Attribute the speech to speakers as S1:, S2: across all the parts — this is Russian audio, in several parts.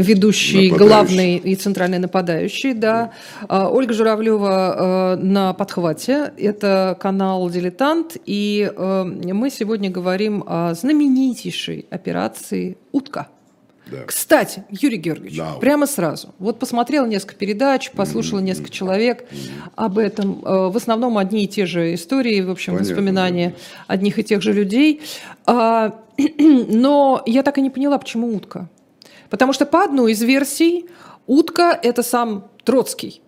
S1: ведущий, главный и центральный нападающий, да. да. Ольга Журавлева на подхвате. Это канал «Дилетант». И мы сегодня говорим о знаменитейшей операции «Утка». Да. Кстати, Юрий Георгиевич, да. прямо сразу. Вот посмотрел несколько передач, послушала mm-hmm. несколько человек mm-hmm. об этом. Э, в основном одни и те же истории, в общем, Понятно, воспоминания да. одних и тех же людей. А, но я так и не поняла, почему утка. Потому что по одной из версий утка – это сам Троцкий.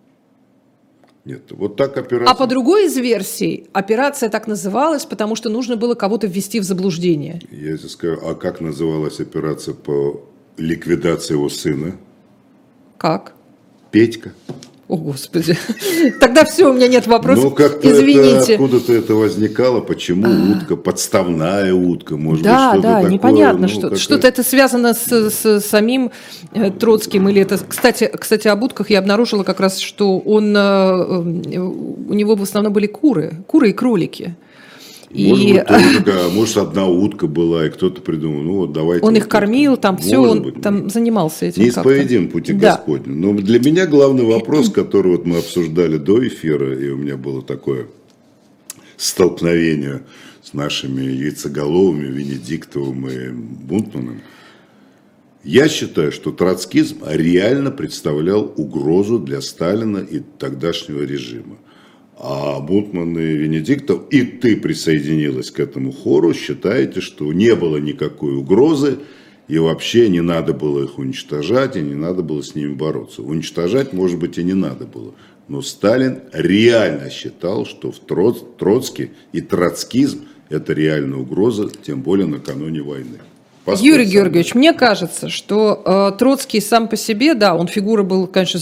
S2: Нет, вот так операция.
S1: А по другой из версий операция так называлась, потому что нужно было кого-то ввести в заблуждение.
S2: Я тебе скажу, а как называлась операция по ликвидация его сына.
S1: Как?
S2: Петька.
S1: О, Господи. Тогда все, у меня нет вопросов.
S2: Ну, как-то Извините. откуда-то это возникало. Почему а. утка? Подставная утка, может
S1: да,
S2: быть,
S1: что-то Да, да, непонятно. Ну, что, что-то это связано с, с самим э, Троцким. Или это... Кстати, кстати, об утках я обнаружила как раз, что он... Э, э, у него в основном были куры. Куры и кролики.
S2: Может и... быть, тоже, да, может, одна утка была, и кто-то придумал, ну вот давайте.
S1: Он вот их кормил, там все, он быть, там занимался этим.
S2: Неисповедим пути да. Но для меня главный вопрос, который вот мы обсуждали до эфира, и у меня было такое столкновение с нашими яйцеголовыми, Венедиктовым и Бунтманом. Я считаю, что троцкизм реально представлял угрозу для Сталина и тогдашнего режима. А Бутман и Венедиктов, и ты присоединилась к этому хору, считаете, что не было никакой угрозы, и вообще не надо было их уничтожать, и не надо было с ними бороться. Уничтожать, может быть, и не надо было. Но Сталин реально считал, что в Троц, Троцкий и троцкизм – это реальная угроза, тем более накануне войны.
S1: Поспать Юрий Георгиевич, мне кажется, что э, Троцкий сам по себе, да, он фигура был, конечно,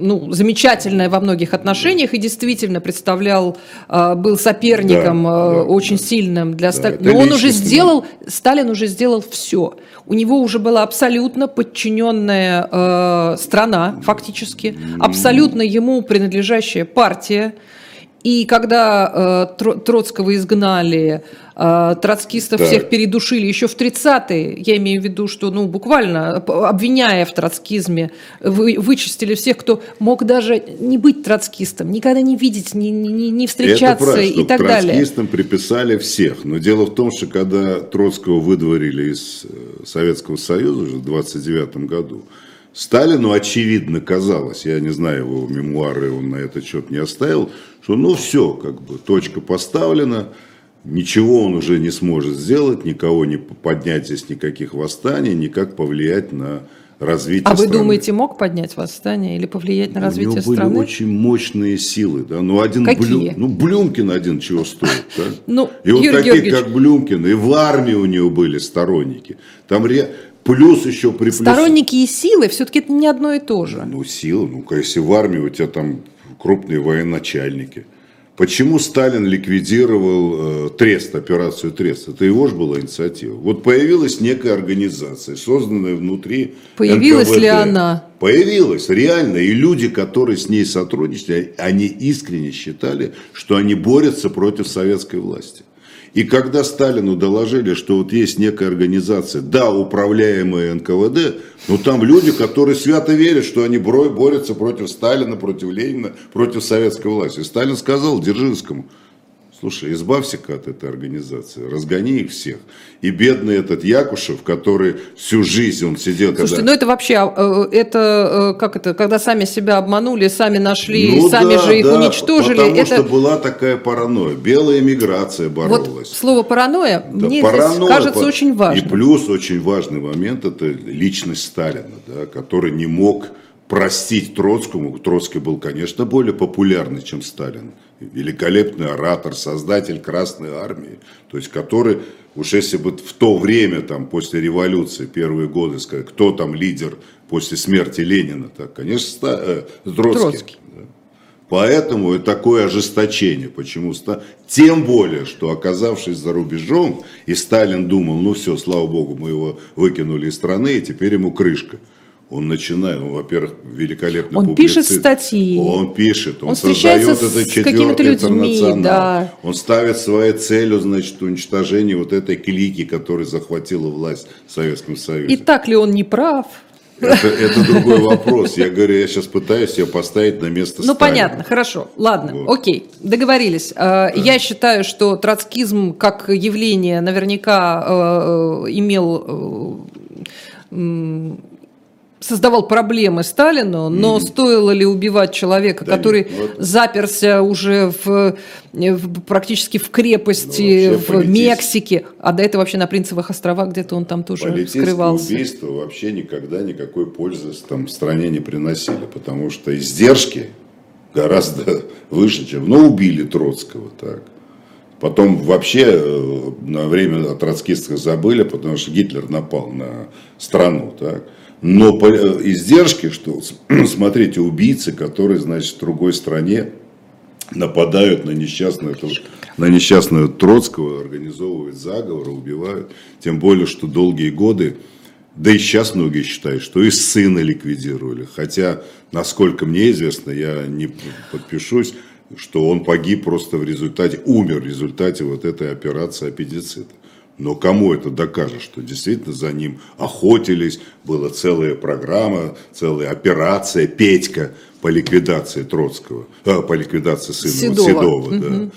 S1: ну, замечательная во многих отношениях и действительно представлял, э, был соперником да, э, да, очень да. сильным для да, Сталина. Но он уже сделал, Сталин уже сделал все. У него уже была абсолютно подчиненная э, страна, фактически, абсолютно ему принадлежащая партия. И когда э, Троцкого изгнали, э, троцкистов да. всех передушили еще в 30-е, я имею в виду, что ну, буквально обвиняя в троцкизме, вы, вычистили всех, кто мог даже не быть троцкистом, никогда не видеть, не, не, не встречаться Это правильно, и так далее.
S2: Троцкистам приписали всех. Но дело в том, что когда Троцкого выдворили из э, Советского Союза уже в 29 году, Сталину очевидно казалось, я не знаю его мемуары, он на этот счет не оставил, что ну все, как бы точка поставлена, ничего он уже не сможет сделать, никого не поднять здесь никаких восстаний, никак повлиять на развитие
S1: А страны. вы думаете, мог поднять восстание или повлиять на развитие страны? У него
S2: были очень мощные силы. Да? Ну, один
S1: Какие?
S2: Блю... ну, Блюмкин один чего стоит. Да?
S1: Ну,
S2: и вот таких, Георгиевич... как Блюмкин, и в армии у него были сторонники. Там ре... Плюс еще при.
S1: Сторонники и силы все-таки это не одно и то же.
S2: Ну, силы, ну, если в армии у тебя там крупные военачальники. Почему Сталин ликвидировал э, Трест, операцию Трест? Это его же была инициатива. Вот появилась некая организация, созданная внутри
S1: Появилась НКВД. ли она?
S2: Появилась, реально. И люди, которые с ней сотрудничали, они искренне считали, что они борются против советской власти. И когда Сталину доложили, что вот есть некая организация, да, управляемая НКВД, но там люди, которые свято верят, что они борются против Сталина, против Ленина, против советской власти. И Сталин сказал Дзержинскому, Слушай, избавься-ка от этой организации, разгони их всех. И бедный этот Якушев, который всю жизнь он сидел...
S1: Слушайте, когда... ну это вообще, э, это э, как это, когда сами себя обманули, сами нашли, ну, сами да, же их
S2: да,
S1: уничтожили.
S2: Потому
S1: это...
S2: что была такая паранойя. Белая миграция боролась.
S1: Вот слово паранойя да, мне паранойя, здесь кажется по... очень важным.
S2: И плюс очень важный момент, это личность Сталина, да, который не мог простить Троцкому. Троцкий был, конечно, более популярный, чем Сталин великолепный оратор, создатель Красной Армии, то есть который, уж если бы в то время, там, после революции, первые годы, сказать, кто там лидер после смерти Ленина, так, конечно, Ста, э, Троцкий. Троцкий. Да. Поэтому и такое ожесточение. Почему? Тем более, что оказавшись за рубежом, и Сталин думал, ну все, слава богу, мы его выкинули из страны, и теперь ему крышка. Он начинает, ну, во-первых, великолепно
S1: Он пишет статьи.
S2: Он пишет, он, он создает этот четвертый интернационал. Да. Он ставит своей целью, значит, уничтожение вот этой клики, которая захватила власть в Советском Союзе.
S1: И так ли он не прав?
S2: Это, это другой вопрос. Я говорю, я сейчас пытаюсь себя поставить на место
S1: Ну,
S2: Сталина.
S1: понятно, хорошо. Ладно,
S2: Вот.
S1: окей, договорились. Э, Я считаю, что троцкизм как явление наверняка э, э, имел... создавал проблемы Сталину, но стоило ли убивать человека,
S2: Да
S1: который
S2: нет, ну это-
S1: заперся уже в, в- практически в крепости
S2: Ну,
S1: в
S2: политически.
S1: Мексике, а до этого вообще на Принцевых островах где-то он там тоже скрывался.
S2: убийства вообще никогда никакой пользы там, стране не приносили, потому что издержки гораздо выше, чем... Ну, убили Троцкого, так. Потом вообще э, на время о троцкистах забыли, потому что Гитлер напал на страну, так. Но э, издержки, что, смотрите, убийцы, которые, значит, в другой стране нападают на несчастную, на несчастную Троцкого, организовывают заговоры, убивают. Тем более, что долгие годы, да и сейчас многие считают, что и сына ликвидировали. Хотя, насколько мне известно, я не подпишусь, что он погиб просто в результате, умер в результате вот этой операции аппендицита. Но кому это докажет, что действительно за ним охотились, была целая программа, целая операция «Петька» по ликвидации Троцкого, э, по ликвидации сына
S1: Седова.
S2: Седова, да.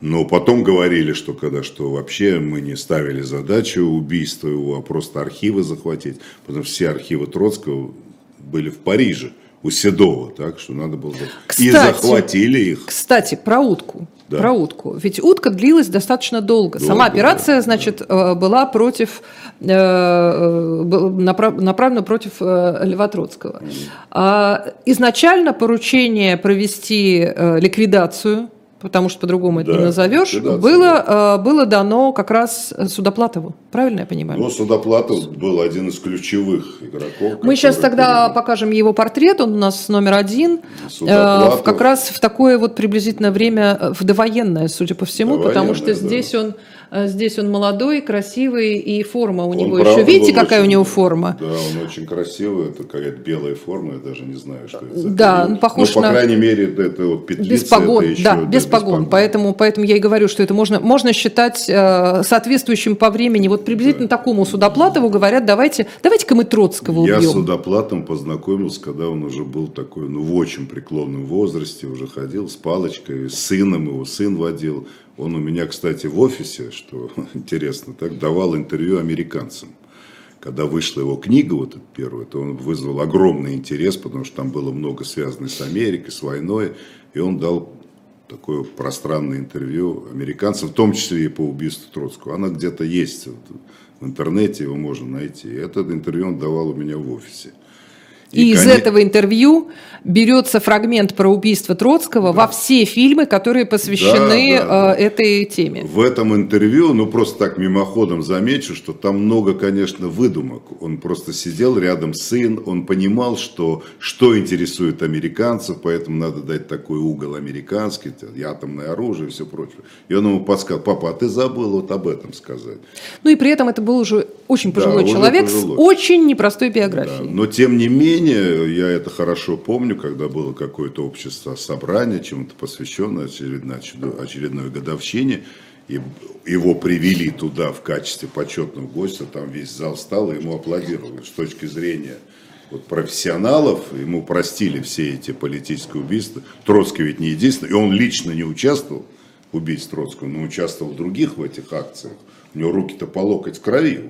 S2: Но потом говорили, что когда что вообще мы не ставили задачу убийства его, а просто архивы захватить, потому что все архивы Троцкого были в Париже у Седова, так что надо было... И
S1: Кстати,
S2: захватили их.
S1: Кстати, про утку.
S2: Да.
S1: Про утку. Ведь утка длилась достаточно долго.
S2: Долго,
S1: Сама операция,
S2: да,
S1: значит, э, была против, э, э, направлена против Льва Троцкого. А, Изначально поручение провести ликвидацию, потому что по-другому это
S2: Да,
S1: не назовешь,
S2: ликвидацию,
S1: было, э, было дано как раз Судоплатову. Правильно я понимаю?
S2: Но Судоплатов был один из ключевых игроков.
S1: Мы сейчас тогда
S2: передал.
S1: покажем его портрет, он у нас номер один,
S2: Судоплатов.
S1: э, в- как раз в такое вот приблизительно время, э, в довоенное, судя по всему, потому что
S2: Довоенное, да.
S1: здесь он, здесь он молодой, красивый, и форма у
S2: Он,
S1: него еще. Видите, какая у него форма?
S2: Да, он очень красивый, это какая-то белая форма, я даже не знаю, что это
S1: Да,
S2: период.
S1: он похож
S2: Но, по
S1: на-
S2: крайней мере, это, вот петлица,
S1: Без погон,
S2: еще,
S1: да, без погон. Поэтому, поэтому я и говорю, что это можно, можно считать э, соответствующим по времени. Вот приблизительно такому Судоплатову говорят, давайте, давайте-ка мы Троцкого
S2: Я
S1: убьем.
S2: с Судоплатом познакомился, когда он уже был такой, ну, в очень преклонном возрасте, уже ходил с палочкой, с сыном его, сын водил. Он у меня, кстати, в офисе, что интересно, так давал интервью американцам. Когда вышла его книга, вот эта первая, то он вызвал огромный интерес, потому что там было много связано с Америкой, с войной, и он дал такое пространное интервью американцам, в том числе и по убийству Троцкого. Она где-то есть в интернете, его можно найти. И это интервью он давал у меня в офисе.
S1: И, из
S2: коне-
S1: этого интервью берется фрагмент про убийство Троцкого во все фильмы, которые посвящены
S2: Да, да, да.
S1: э, этой теме.
S2: В этом интервью, ну просто так мимоходом замечу, что там много, конечно, выдумок. Он просто сидел рядом сын, он понимал, что, что интересует американцев, поэтому надо дать такой угол американский, и атомное оружие и все прочее. И он ему подсказал, папа, а ты забыл вот об этом сказать.
S1: Ну и при этом это был уже очень
S2: Да,
S1: пожилой
S2: уже
S1: человек
S2: пожилой.
S1: с очень непростой
S2: Да,
S1: биографией.
S2: но тем не менее, я это хорошо помню, когда было какое-то общество собрание, чему-то посвященное очередной, очередной годовщине, и его привели туда в качестве почетного гостя, там весь зал встал и ему аплодировали. С точки зрения вот, профессионалов, ему простили все эти политические убийства. Троцкий ведь не единственный, и он лично не участвовал в убийстве Троцкого, но участвовал в других в этих акциях. У него руки-то по локоть в крови.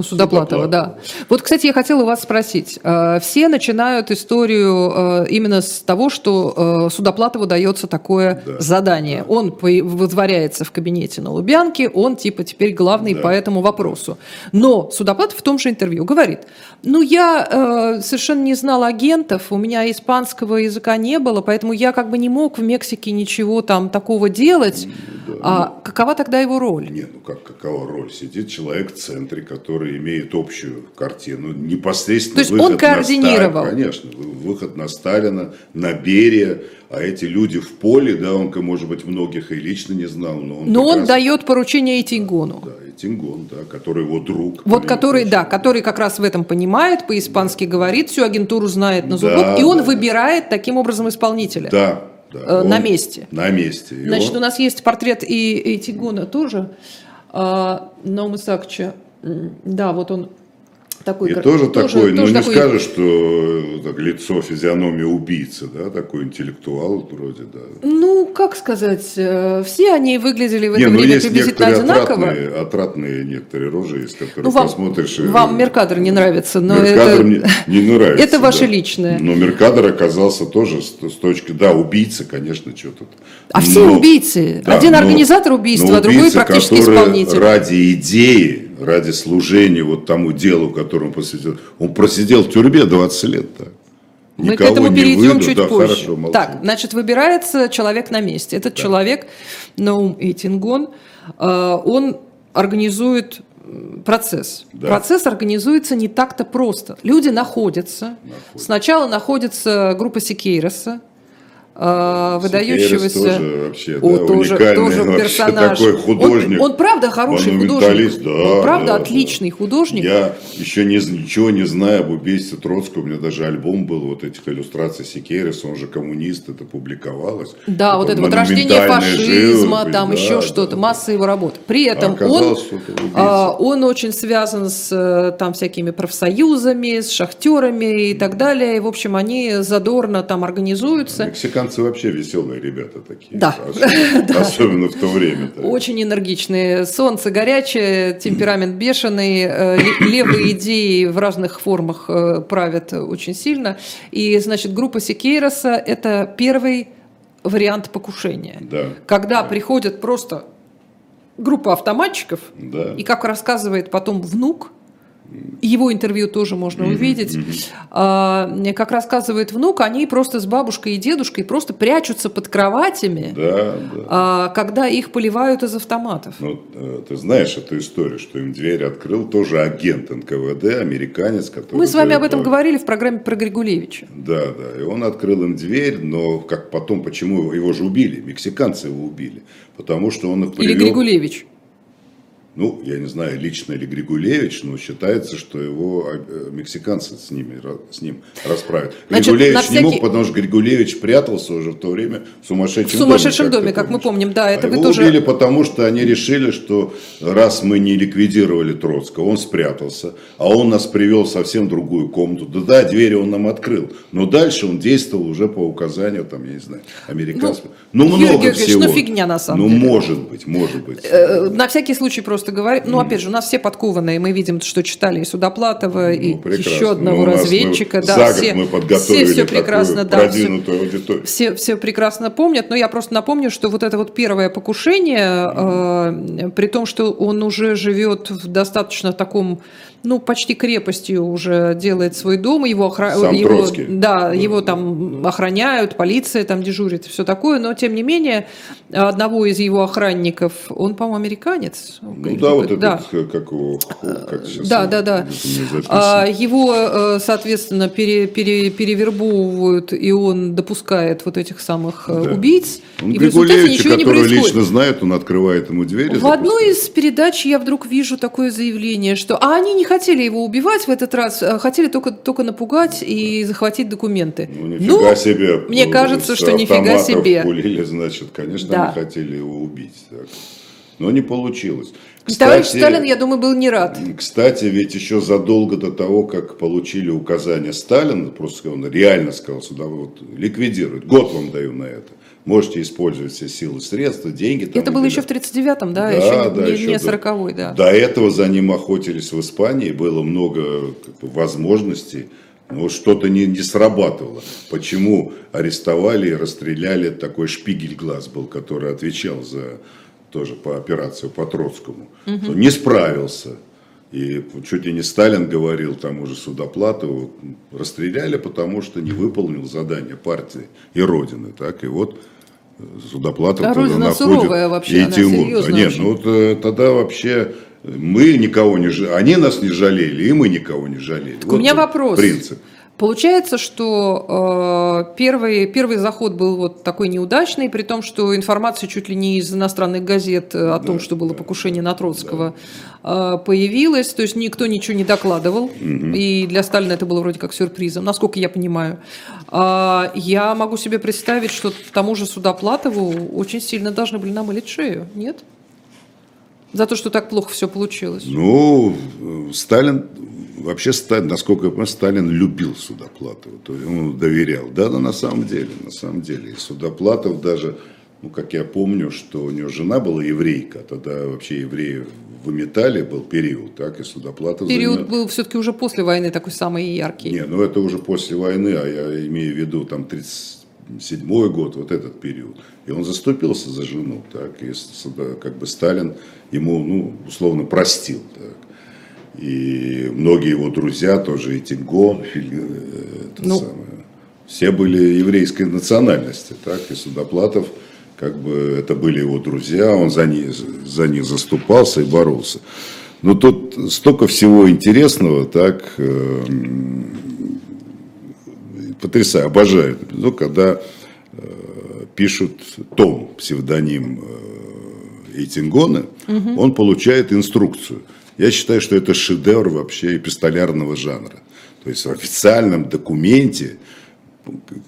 S1: У Судоплатова,
S2: Судоплатова.
S1: да. Вот, кстати, я хотела вас спросить. Э, Все начинают историю э, именно с того, что э, Судоплатову дается такое
S2: Да,
S1: задание. Он по- выдворяется в кабинете на Лубянке, он типа теперь главный
S2: Да.
S1: по этому вопросу. Но Судоплатов в том же интервью говорит, ну я э, совершенно не знал агентов, у меня испанского языка не было, поэтому я как бы не мог в Мексике ничего там такого делать. А какова тогда его роль?
S2: Не, ну как, какова роль? Сидит человек в центре, который имеет общую картину, непосредственно
S1: То есть
S2: выход
S1: он
S2: на
S1: координировал?
S2: Сталина. Конечно, вы- выход на Сталина, на Берия, а эти люди в поле, да, он, может быть, многих и лично не знал, но он
S1: Но он
S2: прекрасно-
S1: дает поручение Этингону.
S2: Да, и Тингон, да, который его друг.
S1: Вот который, да, который как раз в этом понимает, по-испански говорит, всю агентуру знает на зубок,
S2: Да,
S1: и он
S2: да.
S1: выбирает таким образом исполнителя.
S2: Да, да.
S1: Э, на месте.
S2: На месте. И
S1: Значит,
S2: он-
S1: у нас есть портрет и Этигона тоже, а, Наумы Сакча. Да, вот он
S2: такой, и тоже, тоже такой, ну не такой... скажешь, что э, так, лицо, физиономия убийцы, да, такой интеллектуал вроде, да.
S1: Ну, как сказать, э, все они выглядели в это не, ну, время приблизительно одинаково.
S2: Отратные, отратные некоторые рожи, есть, которые
S1: ну, вам,
S2: посмотришь.
S1: Вам Меркадор не нравится, но
S2: Меркадор
S1: это...
S2: мне не нравится.
S1: Это ваше да. личное.
S2: Но Меркадор оказался тоже с, с точки, да, убийца, конечно, что тут.
S1: А но, все убийцы. Да, Один но, организатор убийства, а другой практически исполнитель.
S2: ради идеи ради служения вот тому делу, которому посвятил. Он просидел в тюрьме 20 лет. Так.
S1: Мы Никого к этому перейдем выйду. чуть да, позже. Хорошо, так, значит, выбирается человек на месте. Этот да. человек, Наум Эйтингон, э, он организует процесс. Да. Процесс организуется не так-то просто. Люди находятся. находятся. Сначала находится группа Сикейроса, э, выдающегося
S2: тоже, вообще, о, да, тоже, тоже персонаж. Такой художник.
S1: Он, он правда хороший художник. Да, он правда да, отличный да. художник.
S2: Я еще не, ничего не знаю об убийстве Троцкого. У меня даже альбом был вот этих иллюстраций Сикерис, он же коммунист, это публиковалось.
S1: Да, вот это вот рождение фашизма, живопись, там да, еще да, что-то, да. масса его работ. При этом а он, а, он очень связан с э, там всякими профсоюзами, с шахтерами и так далее. И, в общем, они задорно там организуются.
S2: Мексиканцы Американцы вообще веселые ребята такие.
S1: Да.
S2: Особенно, особенно в то время. -то.
S1: Очень энергичные. Солнце горячее, темперамент бешеный, э, левые идеи в разных формах э, правят очень сильно. И, значит, группа Секейроса – это первый вариант покушения.
S2: Да.
S1: Когда приходят просто группа автоматчиков, да. и, как рассказывает потом внук, его интервью тоже можно mm-hmm, увидеть. Mm-hmm. как рассказывает внук, они просто с бабушкой и дедушкой просто прячутся под кроватями,
S2: да,
S1: да. А, когда их поливают из автоматов.
S2: Ну, э, ты знаешь эту историю, что им дверь открыл тоже агент НКВД, американец, который...
S1: Мы с вами об этом говорили в программе про Григулевича.
S2: Да, да, и он открыл им дверь, но как потом, почему его же убили, мексиканцы его убили, потому что он их
S1: привел... Или Григулевич
S2: ну, я не знаю, лично ли Григулевич, но считается, что его э, мексиканцы с, ними, с ним расправят. Значит, Григулевич всякий... не мог, потому что Григулевич прятался уже в то время в сумасшедшем
S1: доме. В сумасшедшем доме, доме как, мы помним, да. Это
S2: а
S1: вы
S2: его
S1: тоже...
S2: убили, потому что они решили, что раз мы не ликвидировали Троцкого, он спрятался, а он нас привел в совсем другую комнату. Да, да, двери он нам открыл, но дальше он действовал уже по указанию, там, я не знаю, американцев. Ну, ну много Юрий всего.
S1: ну фигня на самом
S2: ну,
S1: деле.
S2: Ну, может быть, может быть.
S1: Э, на всякий случай просто просто говорим. Ну, опять же, у нас все подкованные, мы видим, что читали и Судоплатова, ну, и прекрасно. еще одного ну, разведчика.
S2: да, все, мы подготовили все, все прекрасно, да,
S1: все, все, все прекрасно помнят, но я просто напомню, что вот это вот первое покушение, э, при том, что он уже живет в достаточно таком ну, почти крепостью уже делает свой дом, его, охра... его, да, да, его там охраняют, полиция там дежурит, все такое, но тем не менее одного из его охранников, он, по-моему, американец.
S2: Ну да, вот да. этот, как его,
S1: как сейчас Да, да, да. А, его, э, соответственно, пере, пере, перевербовывают, и он допускает вот этих самых э, да. убийц.
S2: Он и результате ничего не происходит. лично знает, он открывает ему дверь.
S1: В одной из передач я вдруг вижу такое заявление, что а они не хотели его убивать в этот раз, а хотели только, только напугать и захватить документы.
S2: Ну, нифига ну, себе.
S1: Мне кажется, что нифига себе.
S2: Пулили, значит, конечно, да. они хотели его убить. Так. Но не получилось.
S1: Кстати, Товарищ Сталин, я думаю, был не рад.
S2: Кстати, ведь еще задолго до того, как получили указание Сталина, просто он реально сказал сюда, вот, ликвидируют. Год вам даю на это можете использовать все силы, средства, деньги.
S1: Там, это было еще в 39-м, да? да еще да, не, еще не 40-й, да.
S2: До этого за ним охотились в Испании, было много как бы, возможностей, но что-то не, не срабатывало. Почему арестовали и расстреляли такой шпигель глаз был, который отвечал за тоже по операцию по Троцкому. Угу. Не справился. И чуть ли не Сталин говорил тому же Судоплатову, расстреляли, потому что не выполнил задание партии и Родины. Так? И вот Судоплатов
S1: а тогда находит вообще, и Тимур.
S2: Да, нет, ну э, тогда вообще мы никого не жалели, они нас не жалели, и мы никого не жалели.
S1: Так вот у меня вопрос. Принцип. Получается, что э, первый, первый заход был вот такой неудачный, при том, что информация чуть ли не из иностранных газет о том, да, что было покушение на Троцкого, да. э, появилась. То есть никто ничего не докладывал. Угу. И для Сталина это было вроде как сюрпризом, насколько я понимаю. Э, я могу себе представить, что тому же Судоплатову очень сильно должны были намылить шею, нет? За то, что так плохо все получилось.
S2: Ну, Сталин вообще Сталин, насколько я понимаю, Сталин любил Судоплатова, то есть он доверял. Да, да, на самом деле, на самом деле. И Судоплатов даже, ну, как я помню, что у него жена была еврейка, тогда вообще евреи выметали, был период, так, и Судоплатов...
S1: Период занял... был все-таки уже после войны такой самый яркий.
S2: Не, ну это уже после войны, а я имею в виду там 37 год, вот этот период. И он заступился за жену, так, и как бы Сталин ему, ну, условно, простил, так. И многие его друзья тоже, и Тинго, э, ну. самое, все были еврейской национальности, так, и Судоплатов, как бы это были его друзья, он за них, за них заступался и боролся. Но тут столько всего интересного, так, э, потрясаю, обожаю. Ну, когда э, пишут Том, псевдоним э, Эйтингона, угу. он получает инструкцию – я считаю, что это шедевр вообще эпистолярного жанра. То есть в официальном документе,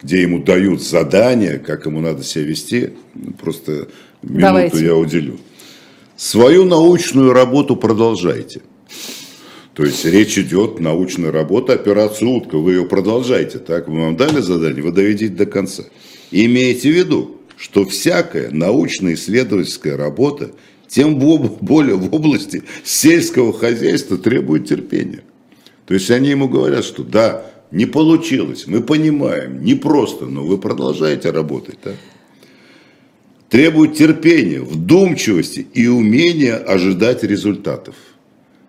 S2: где ему дают задания, как ему надо себя вести, просто минуту Давайте. я уделю. Свою научную работу продолжайте. То есть речь идет научная работа, операция утка, вы ее продолжаете, так? Мы вам дали задание, вы доведите до конца. И имейте в виду, что всякая научно-исследовательская работа тем более в области сельского хозяйства требует терпения. То есть они ему говорят, что да, не получилось, мы понимаем, не просто, но вы продолжаете работать. Да? Требует терпения, вдумчивости и умения ожидать результатов.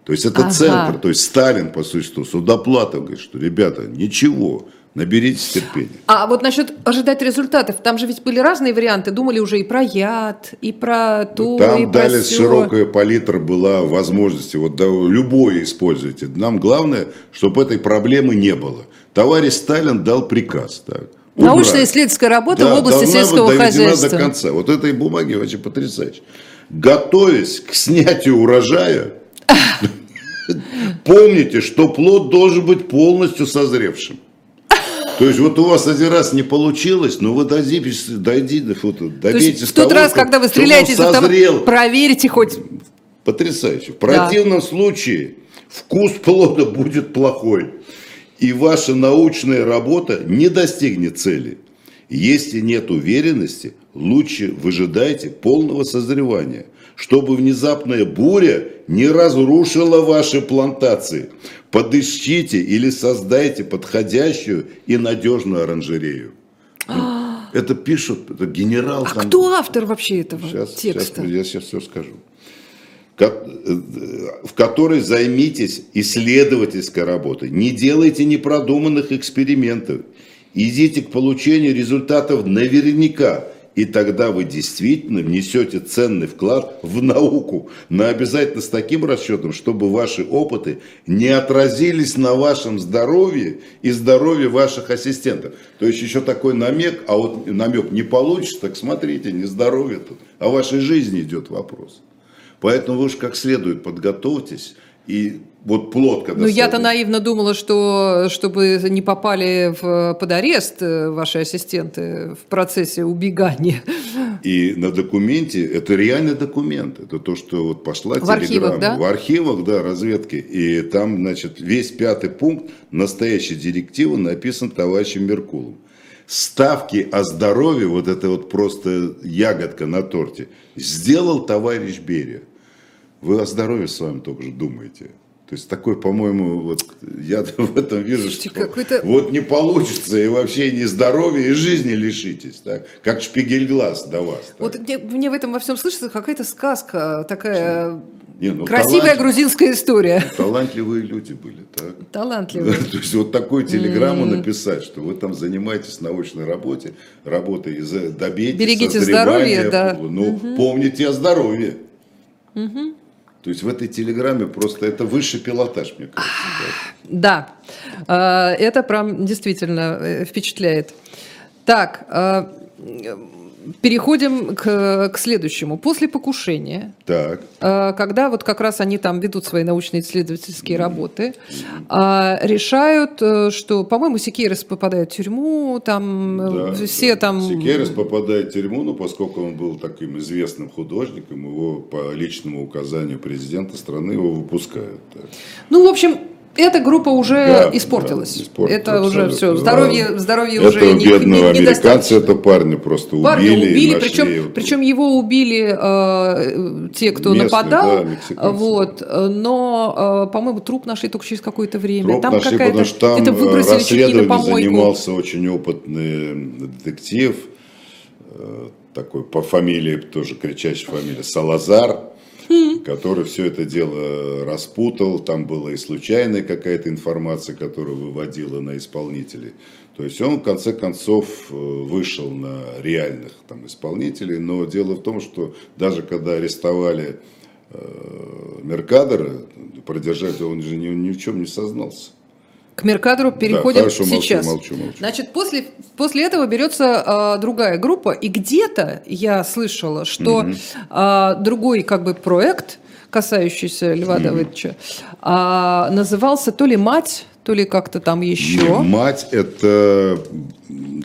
S2: То есть это ага. центр, то есть Сталин, по что Судоплатов говорит, что ребята, ничего, Наберитесь терпения.
S1: А вот насчет ожидать результатов, там же ведь были разные варианты, думали уже и про яд, и про то,
S2: там
S1: и
S2: про дали все. широкая палитра была возможности, вот да, любое используйте. Нам главное, чтобы этой проблемы не было. Товарищ Сталин дал приказ. Так.
S1: Научно-исследовательская работа да, в области сельского хозяйства.
S2: до конца. Вот этой бумаги вообще потрясающе. Готовясь к снятию урожая, помните, что плод должен быть полностью созревшим. То есть вот у вас один раз не получилось, но вы дойдите, дойдите, добейтесь
S1: в тот того, раз, когда вы стреляете из автомата, проверите хоть.
S2: Потрясающе. В противном да. случае вкус плода будет плохой, и ваша научная работа не достигнет цели. Если нет уверенности, лучше выжидайте полного созревания, чтобы внезапная буря не разрушила ваши плантации. Подыщите или создайте подходящую и надежную оранжерею. Это пишут, это генерал.
S1: А там... кто автор вообще этого сейчас, текста?
S2: Сейчас, я сейчас все скажу. Э, в которой займитесь исследовательской работой. Не делайте непродуманных экспериментов. Идите к получению результатов наверняка. И тогда вы действительно внесете ценный вклад в науку, но обязательно с таким расчетом, чтобы ваши опыты не отразились на вашем здоровье и здоровье ваших ассистентов. То есть еще такой намек, а вот намек не получится, так смотрите, не здоровье тут, а вашей жизни идет вопрос. Поэтому вы уж как следует подготовьтесь и вот плод, когда...
S1: Ну, я-то наивно думала, что чтобы не попали в, под арест э, ваши ассистенты в процессе убегания.
S2: И на документе, это реальный документ, это то, что вот пошла в телеграмма. Архивах, да? В архивах, да, разведки. И там, значит, весь пятый пункт настоящей директивы написан товарищем Меркулом. Ставки о здоровье, вот это вот просто ягодка на торте, сделал товарищ Берия. Вы о здоровье с вами только же думаете. То есть такой, по-моему, вот я в этом вижу, что вот не получится, и вообще не здоровья, и жизни лишитесь, так? как шпигельглаз до вас. Так?
S1: Вот мне, мне в этом во всем слышится какая-то сказка, такая не, ну, красивая талант... грузинская история.
S2: Талантливые люди были, так?
S1: Талантливые.
S2: То есть вот такую телеграмму написать, что вы там занимаетесь научной работой, работой, добейтесь
S1: Берегите здоровье, да.
S2: Ну, помните о здоровье. Угу. То есть в этой телеграмме просто это высший пилотаж, мне кажется.
S1: Да, да. это прям действительно э, впечатляет. Так, а, Переходим к, к следующему. После покушения,
S2: так.
S1: Э, когда вот как раз они там ведут свои научно-исследовательские работы, э, решают, э, что, по-моему, Секейрес попадает в тюрьму, там да, все да. там...
S2: Секейрес попадает в тюрьму, но поскольку он был таким известным художником, его по личному указанию президента страны его выпускают. Так.
S1: Ну, в общем, эта группа уже
S2: Да,
S1: испортилась.
S2: да, испортилась
S1: это уже
S2: абсолютно,
S1: все.
S2: да.
S1: Здоровье, здоровье
S2: Этого
S1: уже не, не,
S2: бедного американца,
S1: недостаточно.
S2: это парня просто
S1: Парня
S2: убили.
S1: убили, причем,
S2: его.
S1: причем его убили э, те, кто
S2: Местные,
S1: нападал,
S2: да, мексиканцы.
S1: вот, э, но, э, по-моему, труп нашли только через какое-то время.
S2: Труп
S1: там
S2: нашли,
S1: какая-то,
S2: потому что там
S1: это
S2: э,
S1: выбросили чуть ли не на
S2: расследованием
S1: помойку.
S2: занимался очень опытный детектив, э, такой по фамилии, тоже кричащая фамилия, Салазар, Который все это дело распутал. Там была и случайная какая-то информация, которая выводила на исполнителей. То есть он в конце концов э, вышел на реальных там, исполнителей, но дело в том, что даже когда арестовали э, Меркадора, продержать он же ни, ни в чем не сознался.
S1: К Меркадору переходим
S2: хорошо, молчу,
S1: сейчас.
S2: молчу, молчу.
S1: Значит, после, после этого берется а, другая группа, и где-то я слышала, что а, другой как бы проект, касающийся Льва Давыдовича, а, назывался то ли «Мать», то ли как-то там еще.
S2: Не, мать это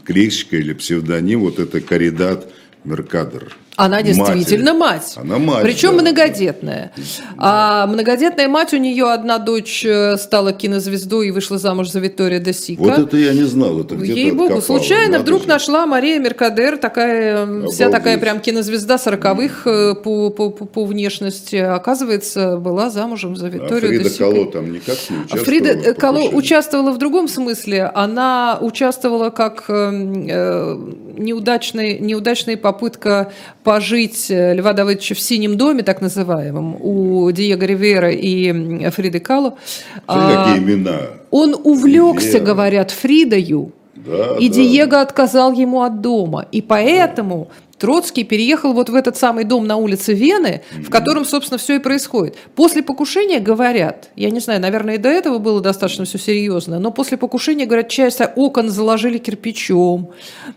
S2: кличка или псевдоним, вот это Каридат Меркадор.
S1: Она действительно
S2: Матери.
S1: мать.
S2: Она мать,
S1: Причем
S2: да.
S1: многодетная. А многодетная мать, у нее одна дочь э, стала кинозвездой и вышла замуж за Виктория де Сика.
S2: Вот это я не знал, это где-то
S1: Ей-богу,
S2: откопал.
S1: случайно
S2: Надо
S1: вдруг
S2: же.
S1: нашла Мария Меркадер, такая, вся такая прям кинозвезда сороковых э, по, по, по, по внешности. Оказывается, была замужем за
S2: А
S1: Викторию
S2: Фрида
S1: де Сика.
S2: Кало там никак не участвовала?
S1: Фрида Кало участвовала в другом смысле. Она участвовала как э, э, неудачный, неудачная попытка пожить э, Льва Давыдовича в «Синем доме», так называемом, у Диего Ривера и Фриды Кало.
S2: Смотри,
S1: А,
S2: какие имена.
S1: Он увлекся, говорят, Фридою,
S2: Да,
S1: и
S2: да.
S1: Диего отказал ему от дома. И поэтому Троцкий переехал вот в этот самый дом на улице Вены, в котором, собственно, все и происходит. После покушения говорят, я не знаю, наверное, и до этого было достаточно все серьезно, но после покушения, говорят, часть окон заложили кирпичом,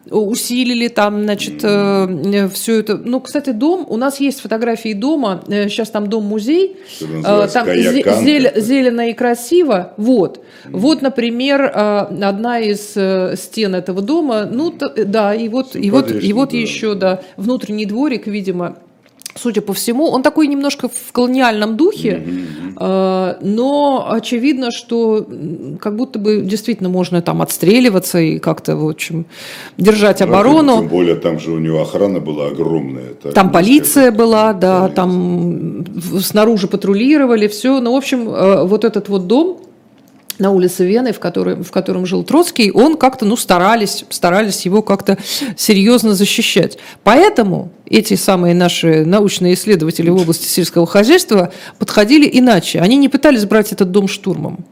S1: усилили там, значит, все это. Ну, кстати, дом, у нас есть фотографии дома, сейчас там дом-музей,
S2: называется,
S1: там зе-
S2: Каякан
S1: зеле-
S2: какой-то.
S1: зелено и красиво. Вот. Вот, например, э, одна из э, стен этого дома. Ну, т- да, и вот, и вот, и вот еще, да, внутренний дворик, видимо. Судя по всему, он такой немножко в колониальном духе, э, но очевидно, что как будто бы действительно можно там отстреливаться и как-то, в общем, держать
S2: Ну,
S1: оборону.
S2: Тем более там же у него охрана была огромная. Это
S1: Там полиция была, да,
S2: Полиция.
S1: там снаружи патрулировали, все. Ну, в общем, э, вот этот вот дом на улице Вены, в котором, в котором жил Троцкий, он как-то, ну, старались, старались его как-то серьезно защищать. Поэтому эти самые наши научные исследователи в области сельского хозяйства подходили иначе. Они не пытались брать этот дом штурмом.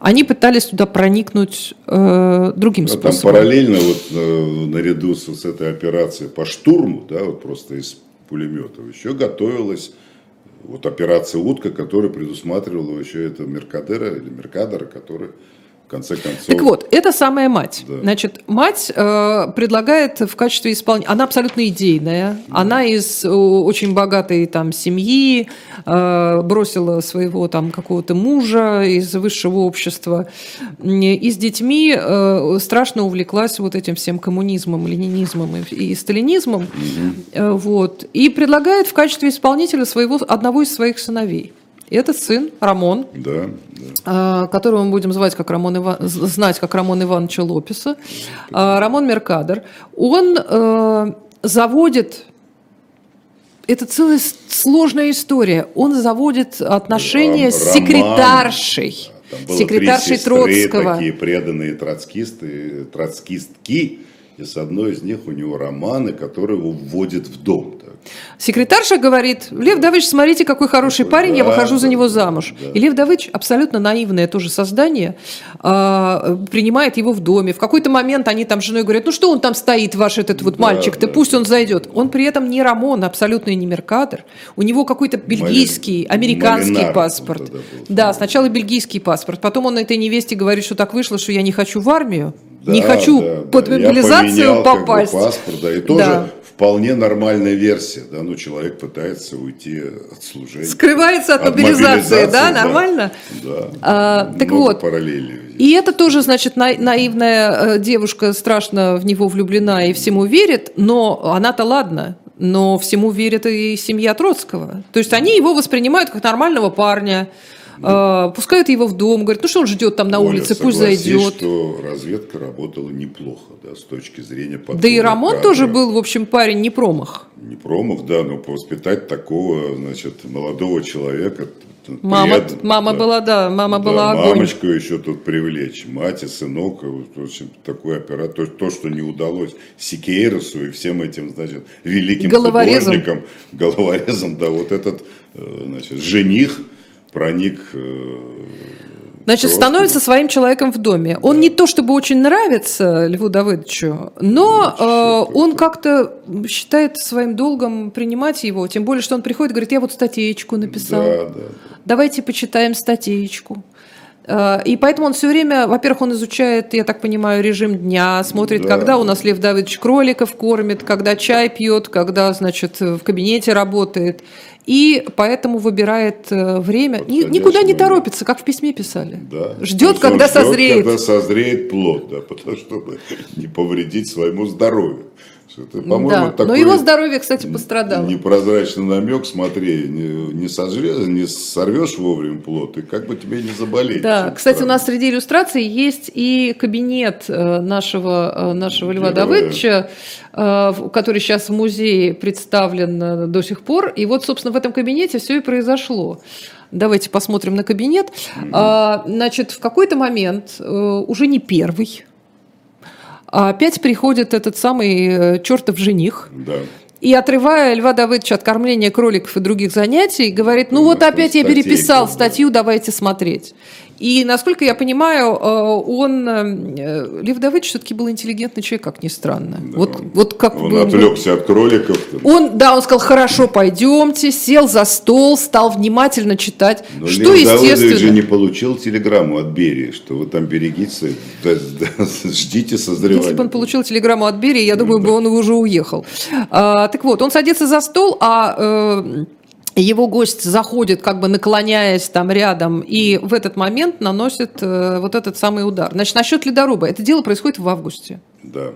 S1: Они пытались туда проникнуть э, другим
S2: А там
S1: способом.
S2: параллельно вот э, наряду с, с этой операцией по штурму, да, вот просто из пулеметов, еще готовилась вот операция «Утка», которая предусматривала еще это Меркадера или Меркадора, который в конце концов...
S1: Так вот, это самая мать.
S2: Да.
S1: Значит, мать э, предлагает в качестве исполнения... Она абсолютно идейная. Она из э, очень богатой там семьи, э, бросила своего там какого-то мужа из высшего общества. И с детьми э, страшно увлеклась вот этим всем коммунизмом, ленинизмом и, и сталинизмом. Э, вот. И предлагает в качестве исполнителя своего, одного из своих сыновей. Этот сын, Рамон,
S2: Да, да.
S1: а, которого мы будем звать как Рамон Ива- з- знать как Рамон Ивановича Лопеса, а, Рамон Меркадер, он э, заводит это целая сложная история. Он заводит отношения
S2: Ром-
S1: с
S2: роман.
S1: секретаршей,
S2: было
S1: секретаршей Троцкого.
S2: такие преданные троцкисты, троцкистки, и с одной из них у него романы, которые его вводят в дом. так.
S1: Секретарша говорит, Лев Давыдович, смотрите, какой хороший парень, я
S2: Да,
S1: выхожу за
S2: да,
S1: него
S2: да,
S1: замуж.
S2: да.
S1: И Лев Давыдович, абсолютно наивное тоже создание, а, принимает его в доме. В какой-то момент они там с женой говорят, ну что он там стоит, ваш этот вот
S2: Да,
S1: мальчик-то,
S2: да,
S1: пусть он зайдет. Он при этом не Рамон, абсолютно не Меркатор. У него какой-то бельгийский, американский
S2: Малинар
S1: паспорт.
S2: вот был.
S1: Да, сначала бельгийский паспорт, потом он этой невесте говорит, что так вышло, что я не хочу в армию,
S2: Да,
S1: не хочу
S2: да,
S1: под
S2: да.
S1: Мобилизацию
S2: поменял, как бы,
S1: попасть.
S2: паспорт, да, и тоже
S1: Да.
S2: вполне нормальная версия, да, ну человек пытается уйти от служения.
S1: Скрывается от, мобилизации, да, нормально?
S2: Да.
S1: А, так вот.
S2: параллелей.
S1: И это тоже, значит, на- наивная э, девушка страшно в него влюблена и всему верит, но она-то ладно, но всему верит и семья Троцкого. То есть они его воспринимают как нормального парня, э, пускают его в дом, говорят, ну что он ждет там на
S2: Оля,
S1: улице, пусть зайдет.
S2: что разведка работала неплохо, да, с точки зрения
S1: Да и Рамон
S2: кадров.
S1: тоже был, в общем, парень не промах.
S2: Не промах, да, но воспитать такого, значит, молодого человека.
S1: Мама,
S2: пред-
S1: мама
S2: да.
S1: была, да, мама
S2: Да,
S1: была огонь.
S2: мамочку еще тут привлечь, мать и сынок, в общем, такой оператор, то, что не удалось Сикейросу и всем этим, значит, великим
S1: Головорезом.
S2: художникам, головорезом, да, вот этот, э, значит, жених проник э,
S1: Значит,
S2: Просто.
S1: становится своим человеком в доме. Он не то чтобы очень нравится Льву Давыдовичу, но
S2: Ну,
S1: э, он как-то считает своим долгом принимать его. Тем более, что он приходит и говорит, я вот статейку написал.
S2: Да, да.
S1: Давайте почитаем статейку. Э, И поэтому он все время, во-первых, он изучает, я так понимаю, режим дня, смотрит,
S2: Да.
S1: когда у нас Лев Давыдович кроликов кормит, когда чай пьет, когда, значит, в кабинете работает. И поэтому выбирает э, время. Ни-
S2: Подходящий
S1: никуда не
S2: момент.
S1: торопится, как в письме писали.
S2: Да.
S1: Ждет, когда
S2: ждет,
S1: созреет.
S2: Когда созреет плод, да, потому чтобы не повредить своему здоровью. Это, по-моему,
S1: да. Но
S2: такой
S1: его здоровье, кстати, пострадало.
S2: непрозрачный намек, смотри, не, не, сожрешь, не сорвешь вовремя плод, и как бы тебе не заболеть.
S1: Да, кстати, у
S2: странно.
S1: нас среди иллюстраций есть и кабинет э, нашего, э, нашего Льва
S2: Героя.
S1: Давыдовича, э, который сейчас в музее представлен до сих пор. И вот, собственно, в этом кабинете все и произошло. Давайте посмотрим на кабинет. А, Значит, в какой-то момент, уже не первый, а опять приходит этот самый э, чертов жених,
S2: Да.
S1: и отрывая Льва Давыдовича от кормления кроликов и других занятий, говорит, ну вот опять я переписал статью, давайте смотреть. И, насколько я понимаю, э, он, э, Лев Давыдович все-таки был интеллигентный человек, как ни странно. вот, вот как
S2: Он
S1: бы-
S2: отвлекся от кроликов.
S1: Он, да, он сказал, хорошо, пойдемте, сел за стол, стал внимательно читать,
S2: Но
S1: что
S2: Лев Давыдович же
S1: естественно.
S2: не получил телеграмму от Берии, что вы там берегите, да, да, ждите созревания.
S1: Если бы он получил телеграмму от Берии, я думаю, бы он уже уехал. А, так вот, он садится за стол, а э, его гость заходит, как бы наклоняясь там рядом, и в этот момент наносит э, вот этот самый удар. Значит, насчет ледоруба. Это дело происходит в августе.
S2: Да.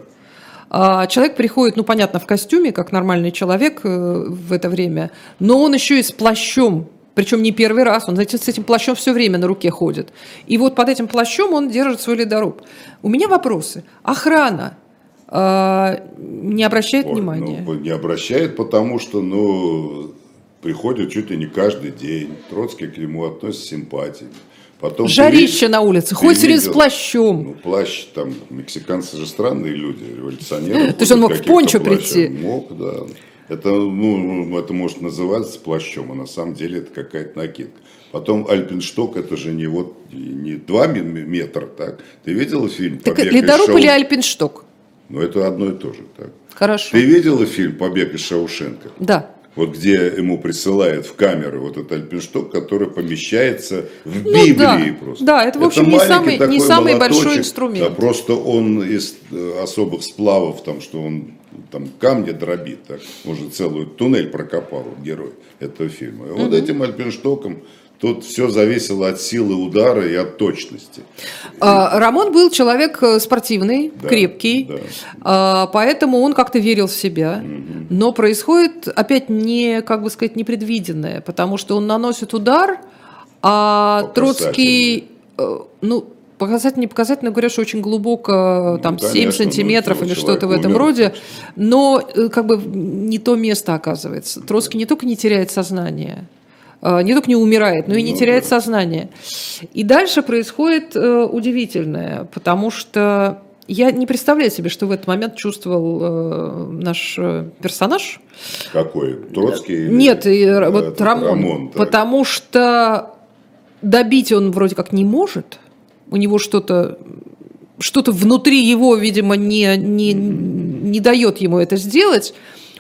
S1: А Человек приходит, ну, понятно, в костюме, как нормальный человек э, в это время, но он еще и с плащом, причем не первый раз, он, знаете, с этим плащом все время на руке ходит. И вот под этим плащом он держит свой ледоруб. У меня вопросы. Охрана а, не обращает
S2: Ой,
S1: внимания?
S2: ну, не обращает, потому что, ну, приходит чуть ли не каждый день. Троцкий к нему относится с симпатией. Потом ты
S1: Жарище
S2: видишь-
S1: на улице,
S2: ты
S1: все время с
S2: видел?
S1: плащом.
S2: Ну, плащ, там, мексиканцы же странные люди, революционеры.
S1: То есть он мог в пончо прийти?
S2: Мог, да. Это, ну, это может называться плащом, а на самом деле это какая-то накидка. Потом Альпиншток, это же не вот не 2 метра, так? Ты видела фильм
S1: Так
S2: «Побег из
S1: ледоруб
S2: Шоу»?
S1: или альпиншток?
S2: Ну, это одно и то же, так.
S1: Хорошо.
S2: Ты видела фильм «Побег из Шаушенка»?
S1: Да.
S2: Вот где ему присылают в камеру вот этот альпиншток, который помещается в
S1: Ну
S2: Библии
S1: да.
S2: просто.
S1: Да, это, в общем, не
S2: маленький
S1: самый- не самый большой инструмент.
S2: Да, просто он из э, особых сплавов, там, что он там камни дробит, так, может целую туннель прокопал герой этого фильма. И вот этим альпинштоком тут все зависело от силы удара и от точности.
S1: А, Рамон был человек э, спортивный,
S2: Да,
S1: крепкий,
S2: да.
S1: а, поэтому он как-то верил в себя. Но происходит опять не, как бы сказать, непредвиденное, потому что он наносит удар, а Троцкий, э, ну, показательно, не показательно, говорят, что очень глубоко,
S2: Ну,
S1: там, 7
S2: конечно, ну,
S1: сантиметров или что-то в этом
S2: умер.
S1: роде, но э, как бы не то место оказывается. Троцкий не только не теряет сознание, не только не умирает, но и не
S2: Ну,
S1: теряет
S2: да.
S1: сознание. И дальше происходит э, удивительное, потому что я не представляю себе, что в этот момент чувствовал э, наш э, персонаж.
S2: Какой? Троцкий? или-
S1: Нет, и,
S2: Да,
S1: вот Рамон,
S2: так.
S1: потому что добить он вроде как не может. У него что-то что-то внутри его, видимо, не, не, не дает ему это сделать.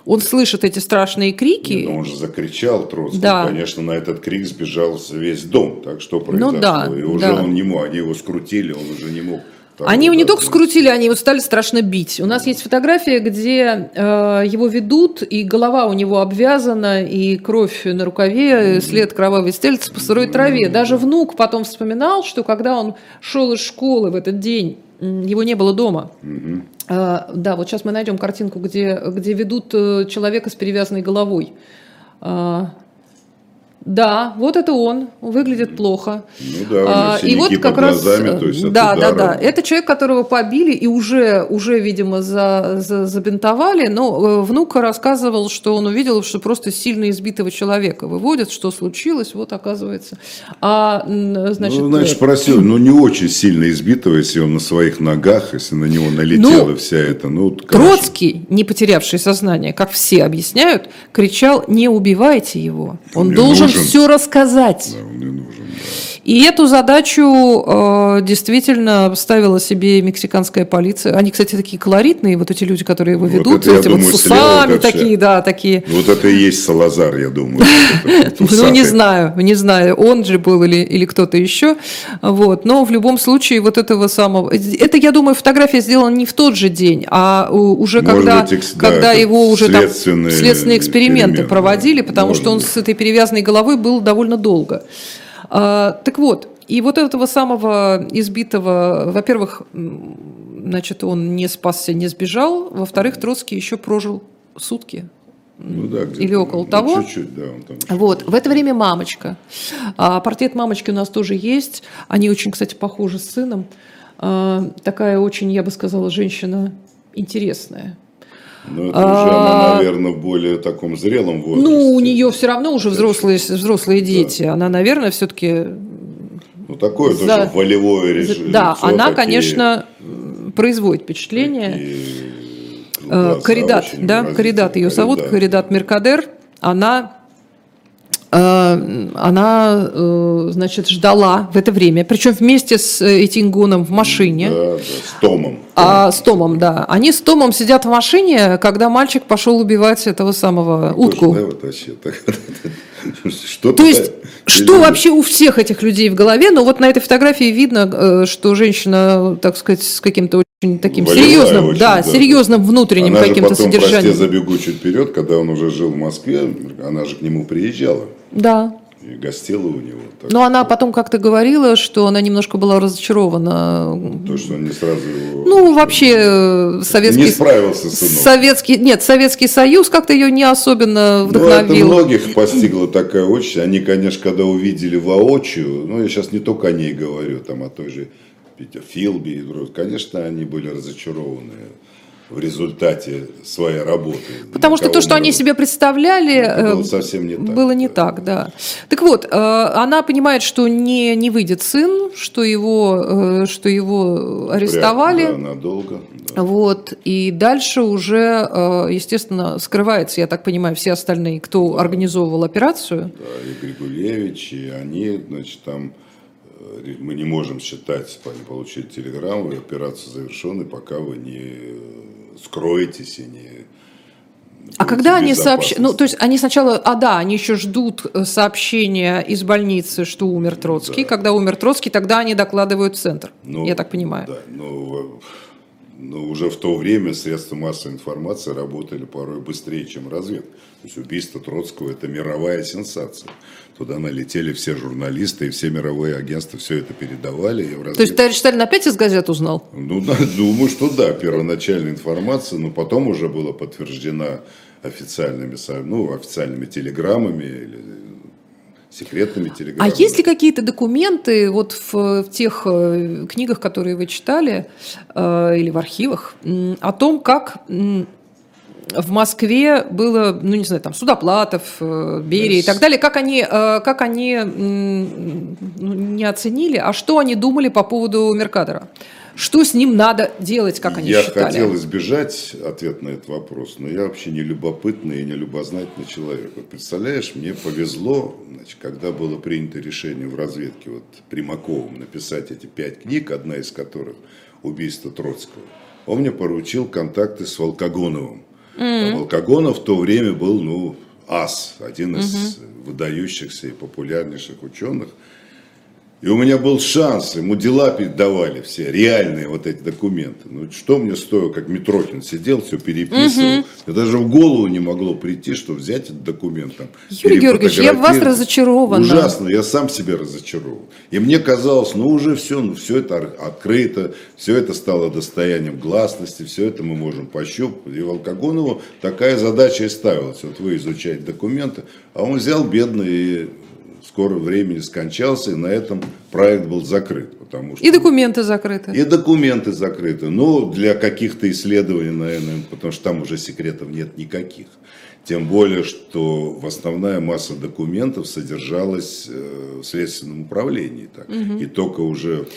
S1: Он слышит эти страшные крики.
S2: Ну он же закричал Троцкий.
S1: Да.
S2: Конечно, на этот крик сбежал весь дом. Так что произошло?
S1: Ну да,
S2: и уже
S1: да.
S2: он не мог, они его скрутили, он уже не мог. Там
S1: Они его не только скрутили, они его стали страшно бить. У нас есть фотография, где э, его ведут, и голова у него обвязана, и кровь на рукаве, след кровавой стелется по сырой траве. Даже внук потом вспоминал, что когда он шел из школы в этот день, его не было дома. Э, да, вот сейчас мы найдем картинку, где, где ведут э, человека с перевязанной головой. А, Да, вот это он, выглядит плохо.
S2: Ну да, у него
S1: А, и вот как раз,
S2: глазами, то есть
S1: да, да, да, это человек, которого побили и уже, уже, видимо, за, за- забинтовали, но э, внук рассказывал, что он увидел, что просто сильно избитого человека выводят, что случилось, вот оказывается. А, значит,
S2: ну, значит,
S1: э,
S2: спросил, ну не очень сильно избитого, если он на своих ногах, если на него налетела
S1: Ну,
S2: вся эта, ну, вот.
S1: Троцкий, не потерявший сознание, как все объясняют, кричал: не убивайте его. Он
S2: мне
S1: должен
S2: нужен».
S1: Все рассказать
S2: он мне нужен, да.
S1: И эту задачу э, действительно ставила себе мексиканская полиция. Они, кстати, такие колоритные, вот эти люди, которые его
S2: Вот
S1: ведут,
S2: это, я
S1: эти вот с усами такие, да, такие.
S2: Вот это и есть Салазар, я думаю.
S1: Ну, не знаю, не знаю, он же был или, или кто-то еще. Вот. Но в любом случае вот этого самого... Это, я думаю, фотография сделана не в тот же день, а уже
S2: Может
S1: когда,
S2: быть,
S1: когда
S2: это
S1: его уже там
S2: следственные
S1: эксперименты проводили, потому
S2: Может
S1: что он с этой перевязанной головой был довольно долго. А, так вот, и вот этого самого избитого, во-первых, значит, он не спасся, не сбежал, во-вторых, Троцкий еще прожил сутки.
S2: Ну да,
S1: Или около
S2: ну,
S1: того.
S2: Чуть-чуть, да. он там
S1: Вот, в это время мамочка. А, портрет мамочки у нас тоже есть. Они очень, кстати, похожи с сыном. А, такая очень, я бы сказала, женщина интересная.
S2: Ну, это уже она,
S1: А,
S2: наверное, в более таком зрелом возрасте.
S1: Ну, у нее все равно уже взрослые, взрослые дети. Она, наверное, все-таки...
S2: Ну, такое
S1: за-
S2: тоже волевое режим.
S1: Да,
S2: лицо,
S1: она,
S2: такие-
S1: конечно, производит впечатление.
S2: такие
S1: Э,
S2: глаза
S1: Каридат,
S2: очень
S1: да. Каридат ее зовут,
S2: Каридат.
S1: Каридат Меркадер. Она, э, она, э, значит, ждала в это время, причем вместе с э, Этингоном в машине.
S2: Да, с Томом.
S1: А с Томом, да. Они с Томом сидят в машине, когда мальчик пошел убивать этого самого утку.
S2: Тоже, да, вот вообще так. Что
S1: То есть, что вообще у всех этих людей в голове? Но вот на этой фотографии видно, э, что женщина, так сказать, с каким-то очень таким
S2: Волевая
S1: серьезным,
S2: очень,
S1: да,
S2: да.
S1: серьезным внутренним
S2: Она же
S1: каким-то
S2: потом, прости,
S1: содержанием.
S2: забегу чуть вперед, когда он уже жил в Москве, она же к нему приезжала
S1: Да.
S2: и гостила у него.
S1: Но она потом как-то говорила, что она немножко была разочарована.
S2: То, что он не сразу.
S1: Ну, вообще, э, советский...
S2: Не справился сынок.
S1: Советский, нет, Советский Союз как-то ее не особенно
S2: Ну, это
S1: вдохновил.
S2: многих постигла такая участь. Они, конечно, когда увидели воочию, ну, я сейчас не только о ней говорю, там, о той же Питер Филби, конечно, они были разочарованы в результате своей работы.
S1: Потому что то, что они себе представляли,
S2: было
S1: э,
S2: совсем не так,
S1: было не
S2: да.
S1: так, да. Так вот, э, она понимает, что не, не выйдет сын, что его, э, что его арестовали.
S2: Да, надолго. да.
S1: Вот, и дальше уже, э, естественно, скрывается, я так понимаю, все остальные, кто организовывал операцию.
S2: Да, и Григулевич, и они, значит, там мы не можем считать, они получили телеграмму, операция завершена, пока вы не скроетесь и не
S1: А когда они сообщают, ну, то есть они сначала, а да, они еще ждут э, сообщения из больницы, что умер Троцкий.
S2: Да.
S1: Когда умер Троцкий, тогда они докладывают в центр,
S2: Ну,
S1: я так понимаю.
S2: Да, но, но уже в то время средства массовой информации работали порой быстрее, чем разведка. То есть убийство Троцкого – это мировая сенсация. Туда налетели все журналисты, и все мировые агентства все это передавали. и в
S1: То есть товарищ Сталин опять из газет узнал?
S2: Ну, да, думаю, что да, первоначальная информация, но потом уже была подтверждена официальными, ну, официальными телеграммами или секретными
S1: А
S2: телеграммами.
S1: есть ли какие-то документы вот в, в тех э, книгах, которые вы читали, э, или в архивах, о том, как в Москве было, ну не знаю, там Судоплатов, э, Берия и так далее, как они, э, как они ну, не оценили, а что они думали по поводу Меркадора? Что с ним надо делать, как они
S2: я
S1: считали?
S2: хотел избежать ответа на этот вопрос, но я вообще не любопытный и не любознательный человек. Вот представляешь, мне повезло, значит, когда было принято решение в разведке вот, Примаковым написать эти пять книг, одна из которых «Убийство Троцкого». Он мне поручил контакты с Волкогоновым. А Волкогонов в то время был, ну, ас, один из выдающихся и популярнейших ученых. И у меня был шанс, ему дела передавали все, реальные вот эти документы. Ну, что мне стоило, как Митрохин сидел, все переписывал. Мне даже в голову не могло прийти, что взять этот документ там.
S1: Юрий Георгиевич, я в вас разочарована.
S2: Ужасно, я сам себе разочарован. И мне казалось, ну уже все, ну все это открыто, все это стало достоянием гласности, все это мы можем пощупать. И Волкогонову такая задача и ставилась. Вот вы изучаете документы, а он взял бедный и скоро времени скончался, и на этом проект был закрыт. Потому что...
S1: И документы закрыты.
S2: И документы закрыты. Ну, для каких-то исследований, наверное, потому что там уже секретов нет никаких. Тем более, что основная масса документов содержалась э, в следственном управлении. Так. Угу. И только уже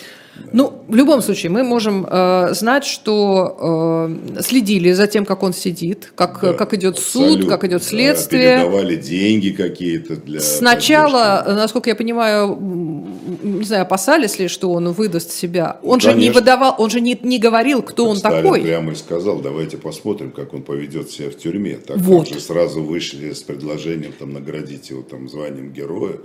S1: ну, в любом случае, мы можем э, знать, что э, следили за тем, как он сидит, как, да, как идет суд, как идет следствие.
S2: Да, передавали деньги какие-то для...
S1: Сначала, поддержки. насколько я понимаю, не знаю, опасались ли, что он выдаст себя. Он Конечно. же не выдавал, он же не, не говорил, кто так он Сталин такой.
S2: прямо и сказал, давайте посмотрим, как он поведет себя в тюрьме. Так вот. же сразу вышли с предложением там, наградить его там, званием героя.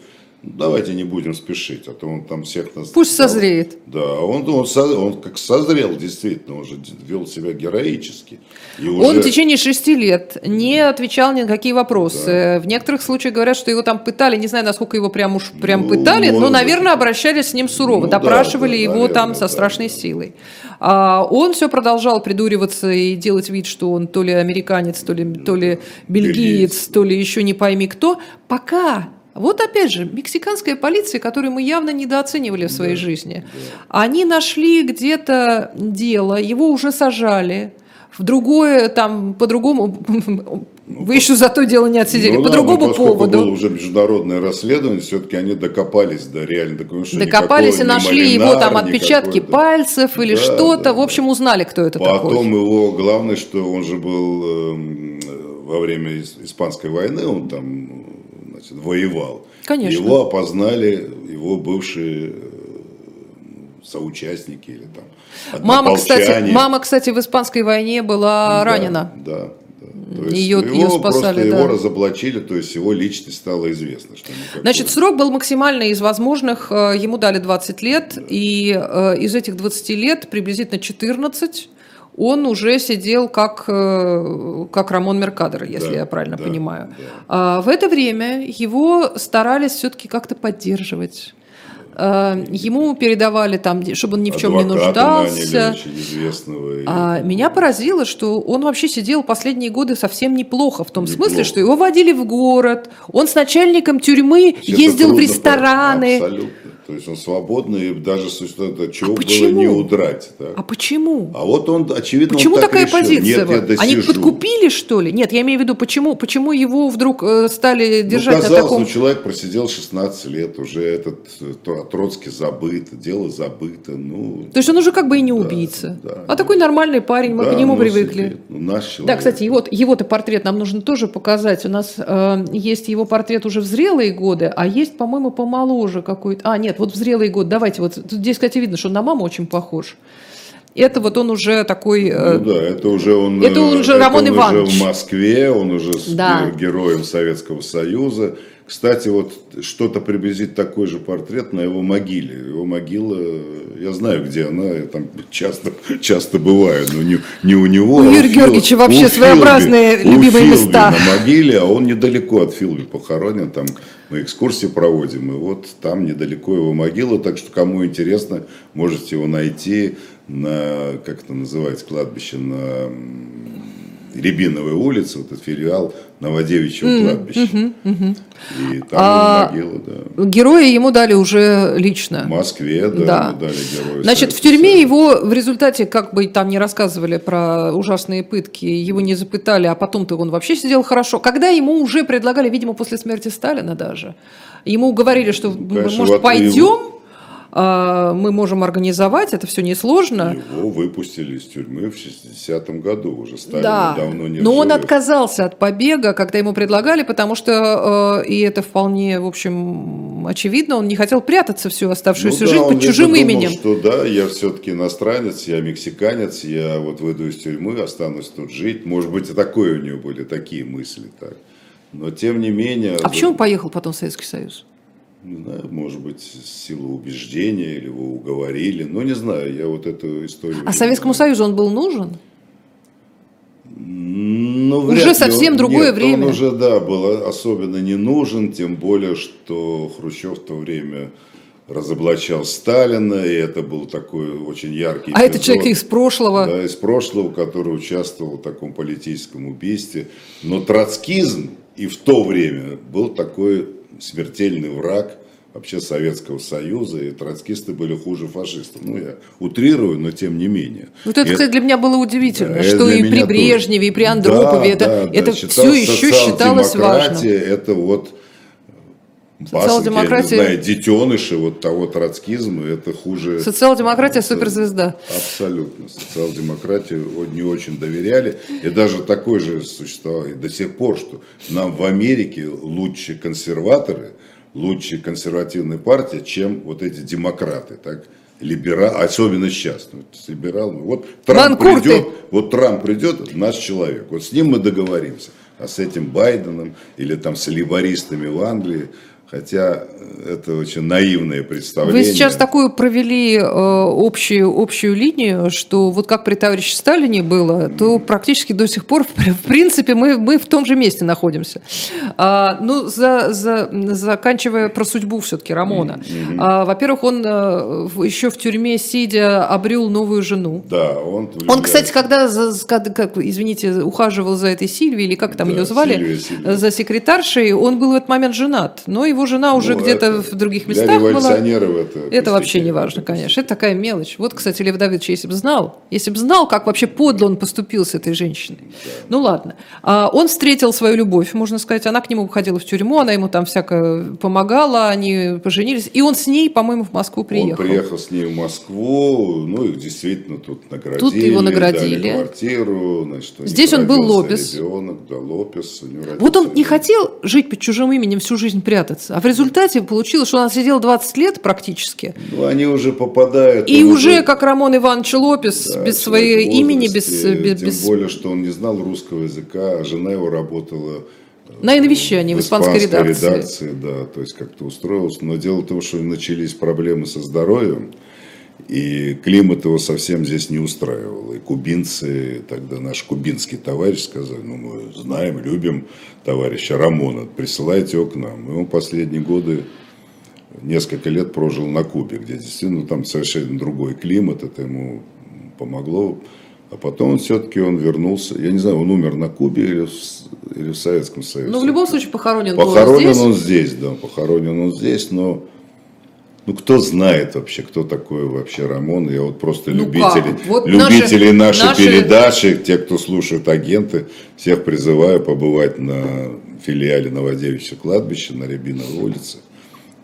S2: Давайте не будем спешить, а то он там всех нас...
S1: Пусть созреет.
S2: Да, он, он, он как созрел, действительно, он же вел себя героически.
S1: И уже... Он в течение шести лет не отвечал ни на какие вопросы. Да. В некоторых случаях говорят, что его там пытали, не знаю, насколько его прям уж прям ну, пытали, но, наверное, обращались с ним сурово, ну, допрашивали да, да, его наверное, там со да. страшной силой. А он все продолжал придуриваться и делать вид, что он то ли американец, то ли, то ли бельгиец, то ли еще не пойми кто, пока вот опять же, мексиканская полиция, которую мы явно недооценивали в своей да, жизни, да. они нашли где-то дело, его уже сажали, в другое, там, по-другому, вы еще за то дело не отсидели, ну, по да, другому поводу.
S2: было уже международное расследование, все-таки они докопались до реально такого,
S1: что Докопались и нашли его там отпечатки пальцев или да, что-то, да, в общем, узнали, кто это
S2: Потом
S1: такой.
S2: Потом его, главное, что он же был э, во время Испанской войны, он там значит, воевал.
S1: Конечно.
S2: Его опознали его бывшие э, соучастники или там
S1: Мама, кстати, мама, кстати, в испанской войне была
S2: да,
S1: ранена.
S2: Да,
S1: да. То есть ее, его, ее спасали,
S2: просто
S1: да.
S2: его разоблачили, то есть его личность стала известна. Что.
S1: Значит, срок был максимальный из возможных. Э, ему дали 20 лет, да. и э, из этих 20 лет приблизительно 14 он уже сидел как, э, как Рамон Меркадер, если да, я правильно да, понимаю. Да. А в это время его старались все-таки как-то поддерживать. А, ему передавали там, чтобы он ни в чем не нуждался. А меня поразило, что он вообще сидел последние годы совсем неплохо, в том неплохо. смысле, что его водили в город, он с начальником тюрьмы ездил в рестораны.
S2: Абсолютно. То есть он свободный, и даже это чего а было не удрать.
S1: Да? А почему?
S2: А вот он, очевидно,
S1: Почему
S2: он
S1: так такая
S2: решил.
S1: позиция?
S2: Нет, я
S1: Они подкупили, что ли? Нет, я имею в виду, почему, почему его вдруг э, стали ну, держать
S2: ну, казалось,
S1: на таком...
S2: Ну, человек просидел 16 лет, уже этот э, Троцкий забыт, дело забыто. Ну,
S1: То есть он уже как бы и не убийца. Да, а такой нормальный парень, мы да, к нему ну, привыкли.
S2: Ну, наш человек.
S1: Да, кстати, его, его-то портрет нам нужно тоже показать. У нас э, есть его портрет уже в зрелые годы, а есть, по-моему, помоложе какой-то. А, нет, вот в зрелые годы давайте, вот здесь, кстати, видно, что он на маму очень похож. Это вот он уже такой...
S2: Э, ну да, это уже он...
S1: Это он уже
S2: это
S1: Рамон
S2: он
S1: Иванович.
S2: уже в Москве, он уже да. героем Советского Союза. Кстати, вот что-то приблизить такой же портрет на его могиле. Его могила, я знаю, где она, я там часто, часто бываю, но не, не у него. У
S1: а Юрия Георгиевича вообще Филби, своеобразные любимые
S2: Филби
S1: места.
S2: на могиле, а он недалеко от Филби похоронен, там мы экскурсии проводим, и вот там недалеко его могила, так что кому интересно, можете его найти на, как это называется, кладбище на Рябиновой улице, вот этот филиал Новодевичьего mm, кладбища. Mm-hmm, mm-hmm. И там а, могила, да.
S1: Героя ему дали уже лично.
S2: В Москве, да, да. ему дали героя.
S1: Значит, в тюрьме Союза. его в результате, как бы там не рассказывали про ужасные пытки, его не запытали, а потом-то он вообще сидел хорошо. Когда ему уже предлагали, видимо, после смерти Сталина даже, ему говорили, что, Конечно, может, пойдем мы можем организовать, это все несложно.
S2: Его выпустили из тюрьмы в 60-м году, уже Сталин
S1: да,
S2: давно не
S1: Но он отказался от побега, когда ему предлагали, потому что, э, и это вполне, в общем, очевидно, он не хотел прятаться всю оставшуюся ну, жизнь да, под чужим
S2: думал,
S1: именем.
S2: что да, я все-таки иностранец, я мексиканец, я вот выйду из тюрьмы, останусь тут жить. Может быть, и такое у него были, такие мысли. Так. Но тем не менее...
S1: А почему он поехал потом в Советский Союз?
S2: Не знаю, может быть, сила убеждения, или его уговорили, но не знаю, я вот эту историю...
S1: А Советскому. Союзу он был нужен?
S2: Ну,
S1: уже совсем он, другое
S2: нет,
S1: время.
S2: Он уже, да, был особенно не нужен, тем более, что Хрущев в то время разоблачал Сталина, и это был такой очень яркий
S1: А эпизод, это человек из прошлого?
S2: Да, из прошлого, который участвовал в таком политическом убийстве. Но троцкизм и в то время был такой смертельный враг вообще Советского Союза, и троцкисты были хуже фашистов. Ну, я утрирую, но тем не менее.
S1: Вот это, и кстати, для меня было удивительно, да, что и при Брежневе, тоже. и при Андропове да, это, да, это да. все еще считалось важным.
S2: Это вот Социал-демократия... Знаю, детеныши вот того троцкизма, это хуже...
S1: Социал-демократия суперзвезда.
S2: Абсолютно. Социал-демократию не очень доверяли. И даже такой же существовал и до сих пор, что нам в Америке лучше консерваторы, лучше консервативная партия, чем вот эти демократы. Так? либерал, особенно сейчас, ну, с либералами. Вот Трамп придет, вот Трамп придет, наш человек, вот с ним мы договоримся. А с этим Байденом или там с либористами в Англии, Хотя это очень наивное представление.
S1: Вы сейчас такую провели э, общую, общую линию, что вот как при товарище Сталине было, то практически до сих пор, в принципе, мы, мы в том же месте находимся. А, ну, за, за, заканчивая про судьбу все-таки Рамона. Mm-hmm. А, во-первых, он а, еще в тюрьме сидя обрел новую жену.
S2: Да, он...
S1: Он, кстати, когда, как, извините, ухаживал за этой Сильвией, или как там да, ее звали, Сильвия, Сильвия. за секретаршей, он был в этот момент женат. Но его жена уже ну, где-то в других местах
S2: для была.
S1: это. Это вообще не важно, конечно. Это такая мелочь. Вот, кстати, Лев Давидович, если бы знал, если бы знал, как вообще подло он поступил с этой женщиной. Да. Ну ладно. А, он встретил свою любовь, можно сказать. Она к нему уходила в тюрьму, она ему там всяко помогала, они поженились. И он с ней, по-моему, в Москву приехал.
S2: Он приехал с ней в Москву, ну их действительно тут наградили.
S1: Тут его наградили.
S2: Дали квартиру. Значит,
S1: Здесь он был Лопес.
S2: Ребенок, да, Лопес.
S1: Вот он не хотел жить под чужим именем всю жизнь прятаться. А в результате получилось, что он сидел 20 лет практически.
S2: Ну, они уже попадают.
S1: И уже, как Рамон Иванович Лопес, да, без своего имени, без, без...
S2: Тем более, что он не знал русского языка, а жена его работала
S1: э, на инвещании в, в испанской, испанской редакции.
S2: редакции. Да, то есть как-то устроился. Но дело в том, что начались проблемы со здоровьем, и климат его совсем здесь не устраивал. И кубинцы, тогда наш кубинский товарищ сказали, ну мы знаем, любим товарища Рамона, присылайте его к нам. И он последние годы, несколько лет прожил на Кубе, где действительно там совершенно другой климат, это ему помогло. А потом он все-таки он вернулся, я не знаю, он умер на Кубе или в, или в Советском Союзе.
S1: Ну, в любом случае похоронен,
S2: похоронен он здесь. он здесь, да, похоронен он здесь, но ну, кто знает вообще, кто такой вообще Рамон? Я вот просто ну любители, вот любители наши, нашей наши... передачи, те, кто слушает агенты, всех призываю побывать на филиале Новодевичьего кладбища на Рябиновой улице,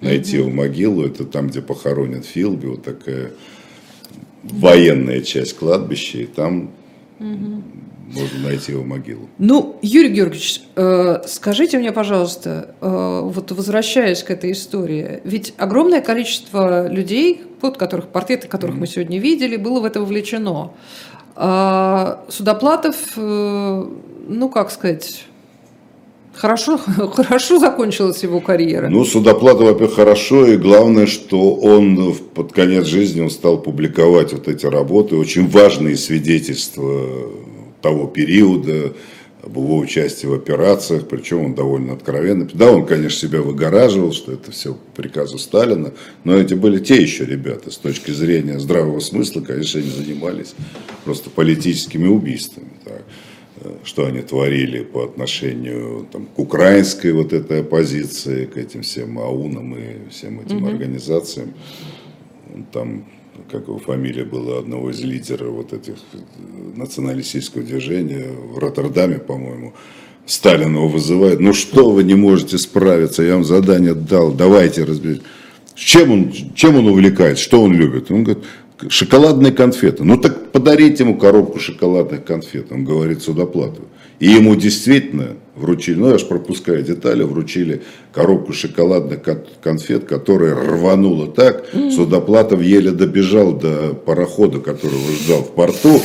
S2: найти его могилу. Это там, где похоронен Филби, вот такая военная часть кладбища, и там угу можно найти его могилу.
S1: Ну, Юрий Георгиевич, э, скажите мне, пожалуйста, э, вот возвращаясь к этой истории, ведь огромное количество людей, под которых портреты которых mm-hmm. мы сегодня видели, было в это вовлечено. А Судоплатов, э, ну, как сказать, Хорошо, хорошо закончилась его карьера.
S2: Ну, Судоплатов, во-первых, хорошо, и главное, что он под конец жизни он стал публиковать вот эти работы, очень важные свидетельства того периода, об его участии в операциях, причем он довольно откровенно. Да, он, конечно, себя выгораживал, что это все по приказу Сталина, но эти были те еще ребята, с точки зрения здравого смысла, конечно, они занимались просто политическими убийствами. Так. Что они творили по отношению там, к украинской вот этой оппозиции, к этим всем аунам и всем этим угу. организациям. Там как его фамилия была, одного из лидеров вот этих э, националистического движения в Роттердаме, по-моему. Сталин его вызывает. Ну что вы не можете справиться? Я вам задание дал. Давайте разберитесь. Чем он, чем он увлекается? Что он любит? Он говорит, шоколадные конфеты. Ну так подарите ему коробку шоколадных конфет. Он говорит судоплату. И ему действительно вручили, ну я же пропускаю детали, вручили коробку шоколадных конфет, которая рванула так, Судоплатов еле добежал до парохода, который ждал в порту,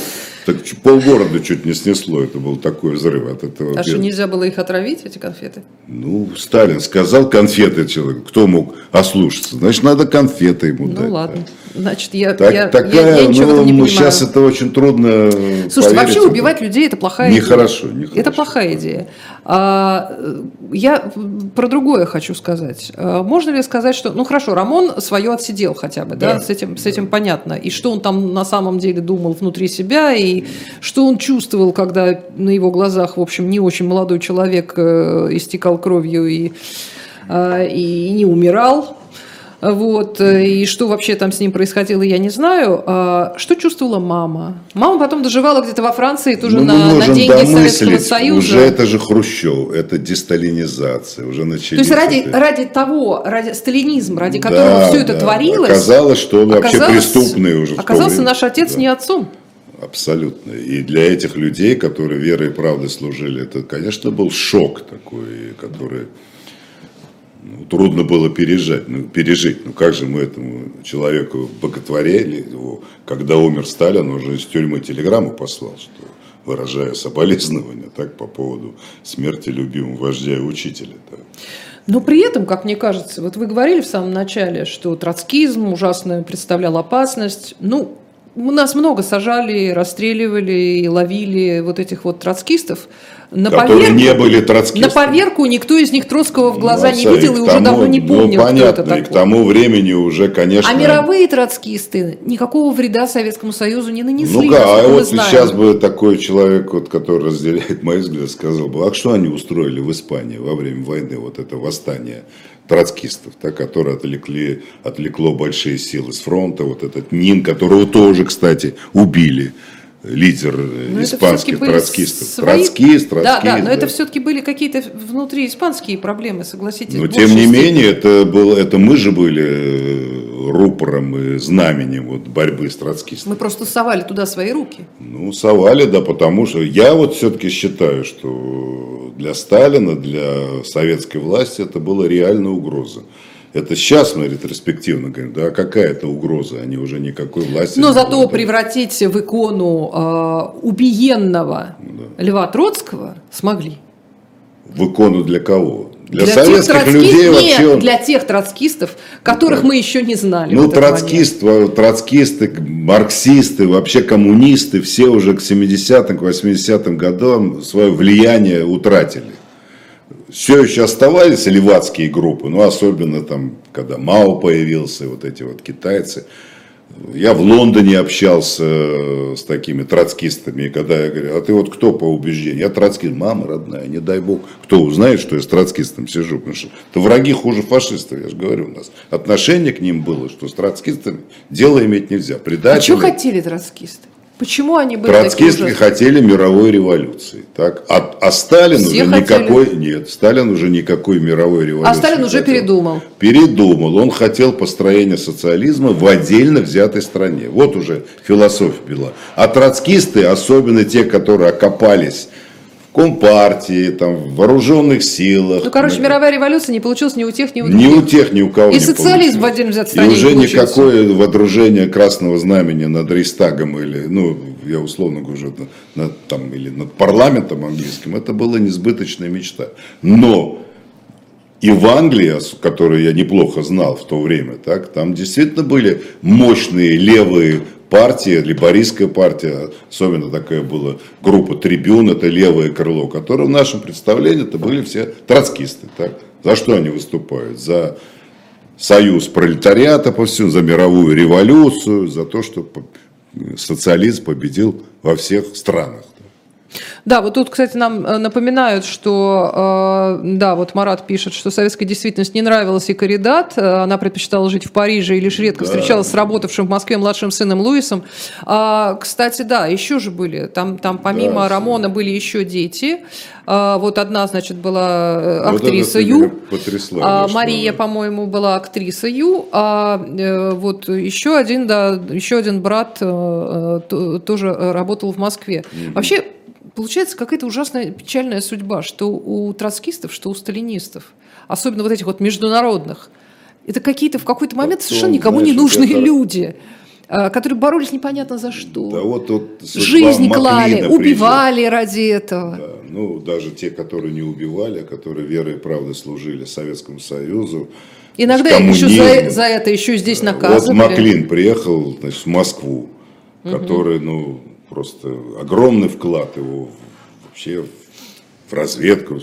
S2: так полгорода чуть не снесло, это был такой взрыв от этого.
S1: А что, нельзя было их отравить, эти конфеты?
S2: Ну, Сталин сказал конфеты человеку, кто мог ослушаться, значит, надо конфеты ему ну, дать.
S1: Ну, ладно. Да. Значит, я,
S2: так,
S1: я,
S2: такая,
S1: я, я ничего
S2: ну,
S1: не
S2: ну, сейчас это очень трудно
S1: Слушайте, вообще убивать людей – это плохая
S2: нехорошо,
S1: идея.
S2: Нехорошо.
S1: Это плохая идея. А, я про другое хочу сказать. А, можно ли сказать, что, ну хорошо, Рамон свое отсидел хотя бы, да, да с, этим, с этим понятно. И что он там на самом деле думал внутри себя, и что он чувствовал, когда на его глазах, в общем, не очень молодой человек э, истекал кровью и э, и не умирал. Вот, и что вообще там с ним происходило, я не знаю. А, что чувствовала мама? Мама потом доживала где-то во Франции, тоже
S2: Ну,
S1: на, на деньги Советского Союза.
S2: Уже это же Хрущев, это десталинизация, уже начались.
S1: То есть ради,
S2: это-
S1: ради того, ради сталинизм, ради которого
S2: Да,
S1: все это
S2: да.
S1: творилось,
S2: Оказалось, что он вообще преступный уже
S1: Оказался наш отец
S2: Да.
S1: не отцом.
S2: Абсолютно. И для этих людей, которые верой и правдой служили, это, конечно, был шок такой, который ну, трудно было пережить. Ну, пережить. Ну как же мы этому человеку боготворили его, когда умер Сталин, он уже из тюрьмы телеграмму послал, что выражая соболезнования так, по поводу смерти любимого вождя и учителя. да.
S1: Но при этом, как мне кажется, вот вы говорили в самом начале, что троцкизм ужасно представлял опасность. Ну, нас много сажали, расстреливали и ловили вот этих вот троцкистов. На
S2: Которые
S1: поверку-
S2: не были троцкистами.
S1: На поверку никто из них Троцкого в глаза
S2: Ну,
S1: не
S2: а
S1: видел и
S2: к
S1: уже давно не
S2: ну,
S1: помнил,
S2: понятно,
S1: кто это
S2: и к тому времени уже, конечно...
S1: А мировые троцкисты никакого вреда Советскому Союзу не нанесли,
S2: Ну да, а вот
S1: знаем.
S2: сейчас бы такой человек, вот, который разделяет мои взгляды, сказал бы, а что они устроили в Испании во время войны, вот это восстание троцкистов, да, которое отвлекли, отвлекло большие силы с фронта, вот этот Нин, которого тоже, кстати, убили, лидер э,
S1: Но
S2: испанских троцкистов.
S1: свои-
S2: Троцкист, троцкист.
S1: Да, да, но
S2: да.
S1: это все-таки были какие-то внутри испанские проблемы, согласитесь.
S2: Но тем не
S1: степени.
S2: менее, это, было, это мы же были э, рупором и знаменем вот, борьбы с троцкистами.
S1: Мы просто совали туда свои руки.
S2: Ну, совали, да, потому что я вот все-таки считаю, что для Сталина, для советской власти это была реальная угроза. Это сейчас мы ретроспективно говорим, да, какая это угроза, они уже никакой власти
S1: Но зато
S2: будут.
S1: превратить в икону э, убиенного Льва Троцкого смогли.
S2: В икону для кого? Для,
S1: тех
S2: советских
S1: троцки-
S2: людей
S1: Нет,
S2: вообще...
S1: для тех троцкистов, которых мы еще не знали.
S2: Ну,
S1: этот момент.
S2: троцкист, троцкисты, марксисты, вообще коммунисты, все уже к 70-м, к 80-м годам свое влияние утратили. Все еще оставались левацкие группы, ну, особенно там, когда Мао появился, вот эти вот китайцы. Я в Лондоне общался э, с такими троцкистами, когда я говорю, а ты вот кто по убеждению? Я троцкист, мама родная, не дай бог, кто узнает, что я с троцкистом сижу, потому что это враги хуже фашистов, я же говорю, у нас отношение к ним было, что с троцкистами дело иметь нельзя.
S1: А
S2: Предатели,
S1: что хотели троцкисты? Почему они были
S2: троцкисты
S1: такие
S2: хотели мировой революции, так? А, а Сталин
S1: Все
S2: уже
S1: хотели.
S2: никакой, нет, Сталин уже никакой мировой революции
S1: А Сталин уже
S2: хотел.
S1: передумал.
S2: Передумал. Он хотел построения социализма в отдельно взятой стране. Вот уже философия была. А троцкисты, особенно те, которые окопались Компартии, там, в вооруженных силах.
S1: Ну, короче,
S2: на-
S1: мировая революция не получилась ни у тех, ни у
S2: ни
S1: других.
S2: у тех, ни у кого
S1: И
S2: не
S1: социализм
S2: получилось.
S1: в отдельно взятой
S2: И
S1: стране не
S2: уже
S1: получился.
S2: никакое водружение красного знамени над Рейстагом или, ну, я условно говорю, над, там, или над парламентом английским, это была несбыточная мечта. Но и в Англии, которую я неплохо знал в то время, так, там действительно были мощные левые партии, либористская партия, особенно такая была группа трибюн, это левое крыло, которые в нашем представлении это были все троцкисты. Так? За что они выступают? За союз пролетариата по всему, за мировую революцию, за то, что социализм победил во всех странах.
S1: Да, вот тут, кстати, нам э, напоминают, что, э, да, вот Марат пишет, что советская действительность не нравилась и Коридат, э, она предпочитала жить в Париже и лишь редко встречалась с работавшим в Москве младшим сыном Луисом. А, кстати, да, еще же были, там, там помимо
S2: Да,
S1: Рамона были еще дети. А, вот одна, значит, была
S2: Вот
S1: актриса
S2: ты
S1: Ю.
S2: потрясла,
S1: А,
S2: да,
S1: Мария, по-моему, была актриса Ю, а вот еще один, да, еще один брат то- тоже работал в Москве. Вообще, получается какая-то ужасная печальная судьба, что у троцкистов, что у сталинистов, особенно вот этих вот международных, это какие-то в какой-то момент
S2: Потом,
S1: совершенно никому не
S2: знаешь, вот
S1: нужные
S2: это-
S1: люди, э, которые боролись непонятно за что.
S2: Да вот судьба
S1: Жизнь клали,
S2: придет.
S1: убивали ради этого.
S2: Да, ну, даже те, которые не убивали, а которые верой и правдой служили Советскому Союзу.
S1: Иногда еще за, за это еще здесь
S2: Вот
S1: наказывали.
S2: Маклин приехал значит, в Москву, который, ну, просто огромный вклад его вообще в разведку,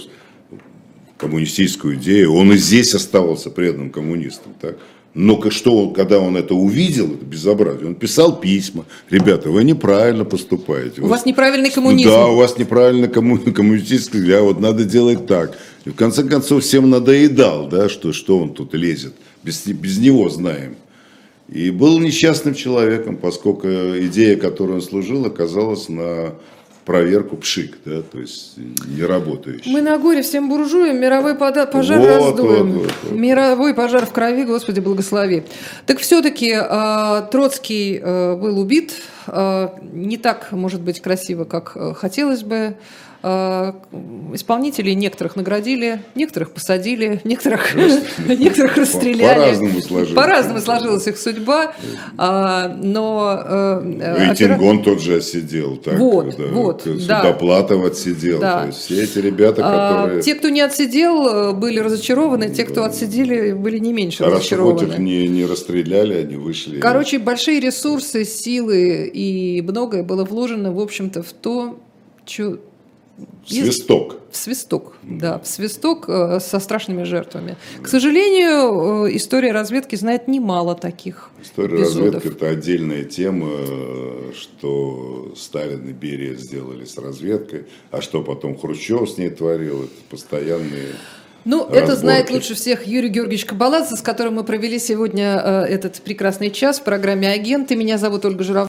S2: в коммунистическую идею. Он и здесь оставался преданным коммунистам. Так? Но что он, когда он это увидел, это безобразие, он писал письма. Ребята, вы неправильно поступаете.
S1: У вас неправильный коммунизм.
S2: Да, у вас неправильно комму- коммунистический взгляд, вот надо делать так. И в конце концов всем надоедал, да, что, что он тут лезет. Без, без него знаем. И был несчастным человеком, поскольку идея, которой он служил, оказалась на проверку пшик, да, то есть не работающий.
S1: Мы на горе всем буржуям мировой пода- пожар
S2: Вот,
S1: раздуем.
S2: вот, вот, вот.
S1: Мировой пожар в крови, Господи, благослови. Так все-таки Троцкий э, был убит. э, не так, может быть, красиво, как э, хотелось бы. Э, исполнителей некоторых наградили, некоторых посадили, некоторых, некоторых расстреляли.
S2: По-разному сложилось.
S1: По-разному сложилась их судьба. А, Но э,
S2: И
S1: опера-
S2: Тингон тот же отсидел. Так,
S1: Вот, вот.
S2: Судоплатов отсидел. То есть все эти ребята,
S1: А,
S2: которые...
S1: Те, кто не отсидел, э, были разочарованы, те, кто отсидели, были не меньше
S2: хоть
S1: разочарованы.
S2: их не, не расстреляли, они вышли.
S1: Короче, большие ресурсы, силы и многое было вложено, в общем-то, в то, что...
S2: Свисток.
S1: В свисток, да, в свисток э, со страшными жертвами. К сожалению, э, история разведки знает немало таких
S2: История
S1: эпизодов.
S2: разведки – это отдельная тема, что Сталин и Берия сделали с разведкой, а что потом Хрущев с ней творил, это постоянные...
S1: Ну, это
S2: разборки.
S1: знает лучше всех Юрий Георгиевич Кабаладзе, с которым мы провели сегодня э, этот прекрасный час в программе «Агенты». Меня зовут Ольга Журавлева.